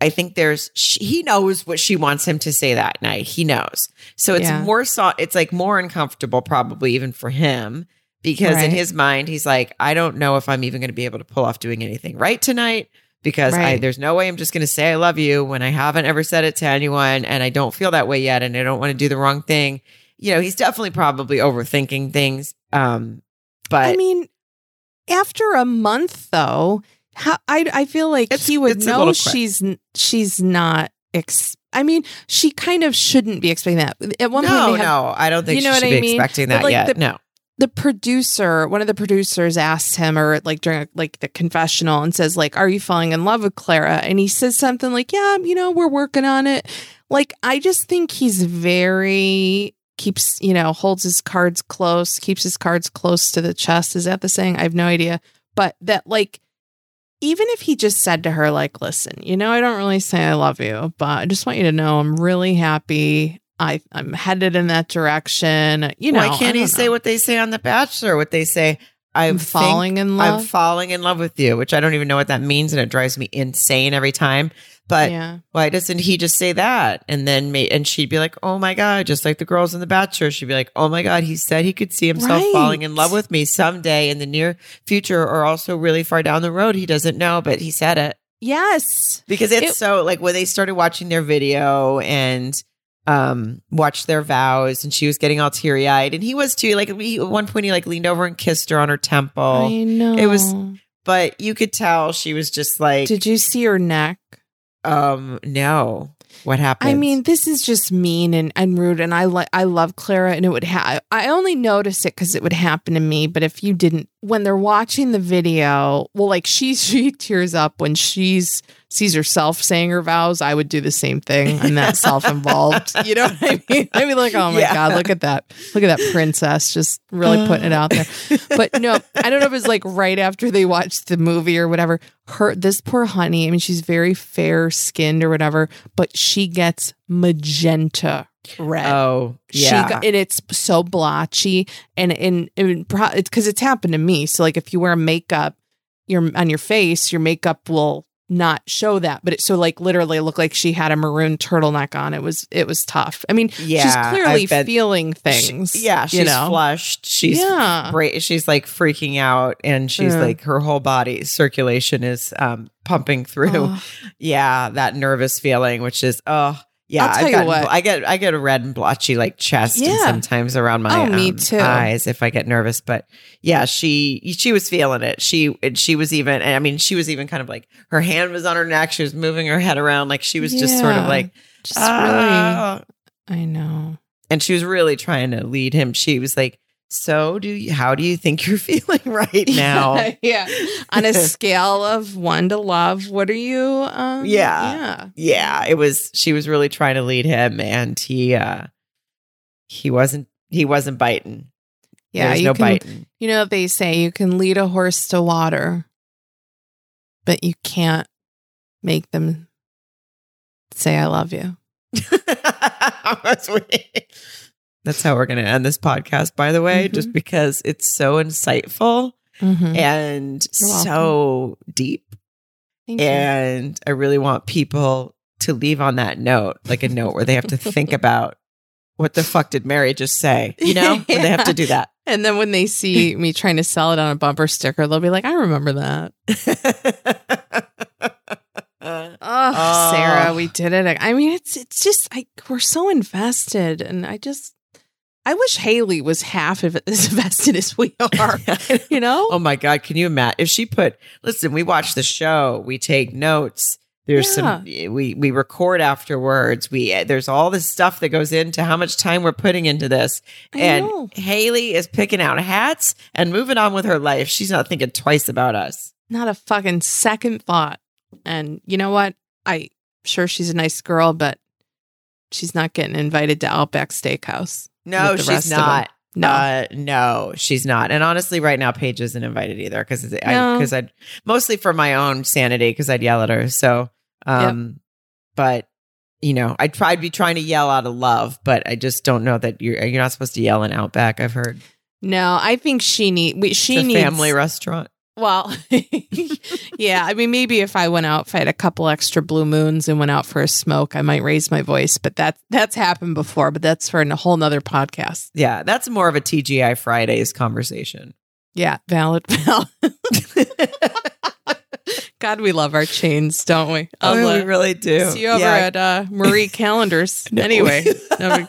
I think there's she, he knows what she wants him to say that night. He knows, so it's Yeah. more so. It's like more uncomfortable, probably even for him, because in his mind, he's like, I don't know if I'm even going to be able to pull off doing anything right tonight. Because I, there's no way I'm just going to say I love you when I haven't ever said it to anyone, and I don't feel that way yet, and I don't want to do the wrong thing. You know, he's definitely probably overthinking things. Um, but I mean, after a month though, how, I I feel like It's- he would know she's she's not. Ex- I mean, she kind of shouldn't be expecting that. At one point, no, they have no, I don't think You she know should what be I mean? expecting that like, yet. the- no, the producer, one of the producers asked him, or like during like the confessional, and says like, "Are you falling in love with Clara?" And he says something like, "Yeah, you know, we're working on it." Like, I just think he's very keeps you know holds his cards close, keeps his cards close to the chest. Is that the saying? I have no idea, but that like. Even if he just said to her, like, listen, you know, I don't really say I love you, but I just want you to know I'm really happy. I, I'm headed in that direction. You know, why can't he say what they say on The Bachelor? What they say, I'm falling in love. I'm falling in love with you, which I don't even know what that means, and it drives me insane every time. But yeah. why doesn't he just say that? And then, ma- and she'd be like, "Oh my god!" Just like the girls in The Bachelor, she'd be like, "Oh my god!" He said he could see himself Right. falling in love with me someday in the near future, or also really far down the road. He doesn't know, but he said it Yes. because it's It- so like when they started watching their video and um watched their vows and she was getting all teary-eyed and he was too like we, at one point he like leaned over and kissed her on her temple I know. it was- but you could tell she was just like Did you see her neck? um no what happened I mean, this is just mean and, and rude. And I like I love Clara, and it would ha- I only notice it because it would happen to me. But if you didn't, when they're watching the video, well, like she she tears up when she's sees herself saying her vows. I would do the same thing. I'm that self involved. You know what I mean? I'd be like, oh my Yeah. god, look at that, look at that princess, just really putting it out there. But no, I don't know if it was like right after they watched the movie or whatever. Her this poor honey, I mean, she's very fair skinned or whatever, but she gets magenta red. oh She yeah got, and it's so blotchy, and and, and pro- it's because it's happened to me. So like, if you wear makeup, your on your face, your makeup will not show that. But it so like literally, looked like she had a maroon turtleneck on. It was it was tough. I mean, Yeah, she's clearly feeling things. She- yeah she's you know? flushed she's Yeah. bra- she's like freaking out and she's Yeah. like her whole body circulation is um pumping through Oh. yeah that nervous feeling which is oh yeah I'll tell I've you what. i get i get a red and blotchy like chest and sometimes around my Oh, me um, too. eyes if i get nervous but yeah she she was feeling it she and she was even and i mean she was even kind of like her hand was on her neck she was moving her head around like she was just sort of like Just "Ah." really, I know. and she was really trying to lead him she was like so do you how do you think you're feeling right now yeah. On a scale of one to love, what are you? Um, Yeah. Yeah. yeah it was she was really trying to lead him and he uh he wasn't he wasn't biting Yeah. there was you no can, biting You know, they say you can lead a horse to water, but you can't make them say, I love you. That's weird. That's how we're going to end this podcast, by the way, Mhm. just because it's so insightful Mhm. and so deep. Thank you. And I really want people to leave on that note, like a note where they have to think about what the fuck did Mary just say? You know, When they have to do that. And then when they see me trying to sell it on a bumper sticker, they'll be like, I remember that. Oh, Oh. Sarah, we did it. I mean, it's it's just like we're so invested, and I just I wish Haley was half of as invested as we are. You know? oh my God. Can you imagine if she put, listen, we watch the show, we take notes. There's some, eh, we, we record afterwards. We, eh, there's all this stuff that goes into how much time we're putting into this. I and know. Haley is picking out hats and moving on with her life. She's not thinking twice about us. Not a fucking second thought. And you know what? I sure she's a nice girl, but she's not getting invited to Outback Steakhouse. No, she's not. No. Uh, no, she's not. And honestly, right now, Paige isn't invited either because I No. because I'd mostly for my own sanity because I'd yell at her. So, um, but you know, I'd try, I'd be trying to yell out of love, but I just don't know that you're you're not supposed to yell in Outback. I've heard No, I think she need we, she needs family restaurant. Well, yeah. I mean, maybe if I went out, if I had a couple extra blue moons and went out for a smoke, I might raise my voice. But that that's happened before. But that's for a whole nother podcast. Yeah, that's more of a TGI Fridays conversation. Yeah, valid. valid. God, we love our chains, don't we? Oh, I'll, we really do. see you over Yeah. at uh, Marie Callender's. anyway, no big-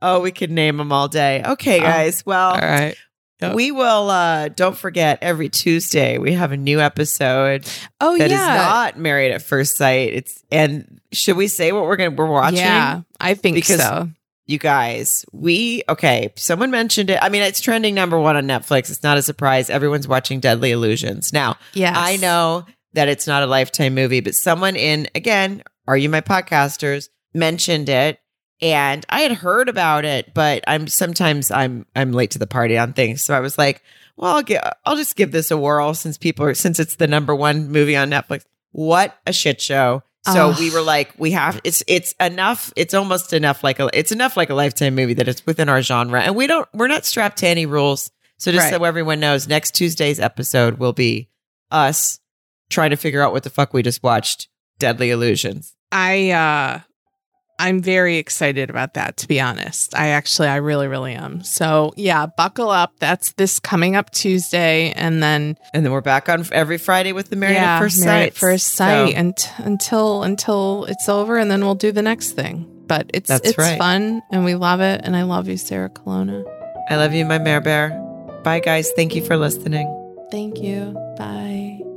oh, we could name them all day. Okay, Oh, guys. Well, all right. Yep. We will uh don't forget every Tuesday we have a new episode Oh that yeah, that is not married at first sight. It's and should we say what we're gonna we're watching? yeah. I think Because- so. You guys, we okay, someone mentioned it. I mean, it's trending number one on Netflix. It's not a surprise. Everyone's watching Deadly Illusions. Now, Yes, I know that it's not a lifetime movie, but someone in again, are you my podcasters mentioned it and I had heard about it, but I'm sometimes I'm I'm late to the party on things. So I was like, well, I'll get I'll just give this a whirl since people are since it's the number one movie on Netflix. What a shit show. So Ugh. we were like, we have it's it's enough. It's almost enough like a it's enough like a lifetime movie that it's within our genre, and we don't we're not strapped to any rules. So just Right. so everyone knows, next Tuesday's episode will be us trying to figure out what the fuck we just watched. Deadly Illusions. I uh I'm very excited about that to be honest. I actually I really really am. So, yeah, buckle up. That's this coming up Tuesday and then And then we're back on every Friday with the Married yeah, at First Sight. at First Sight So, and until until it's over and then we'll do the next thing. But it's That's it's right. fun and we love it and I love you Sarah Colonna. I love you, my mare bear. Bye, guys. Thank you for listening. Thank you. Bye.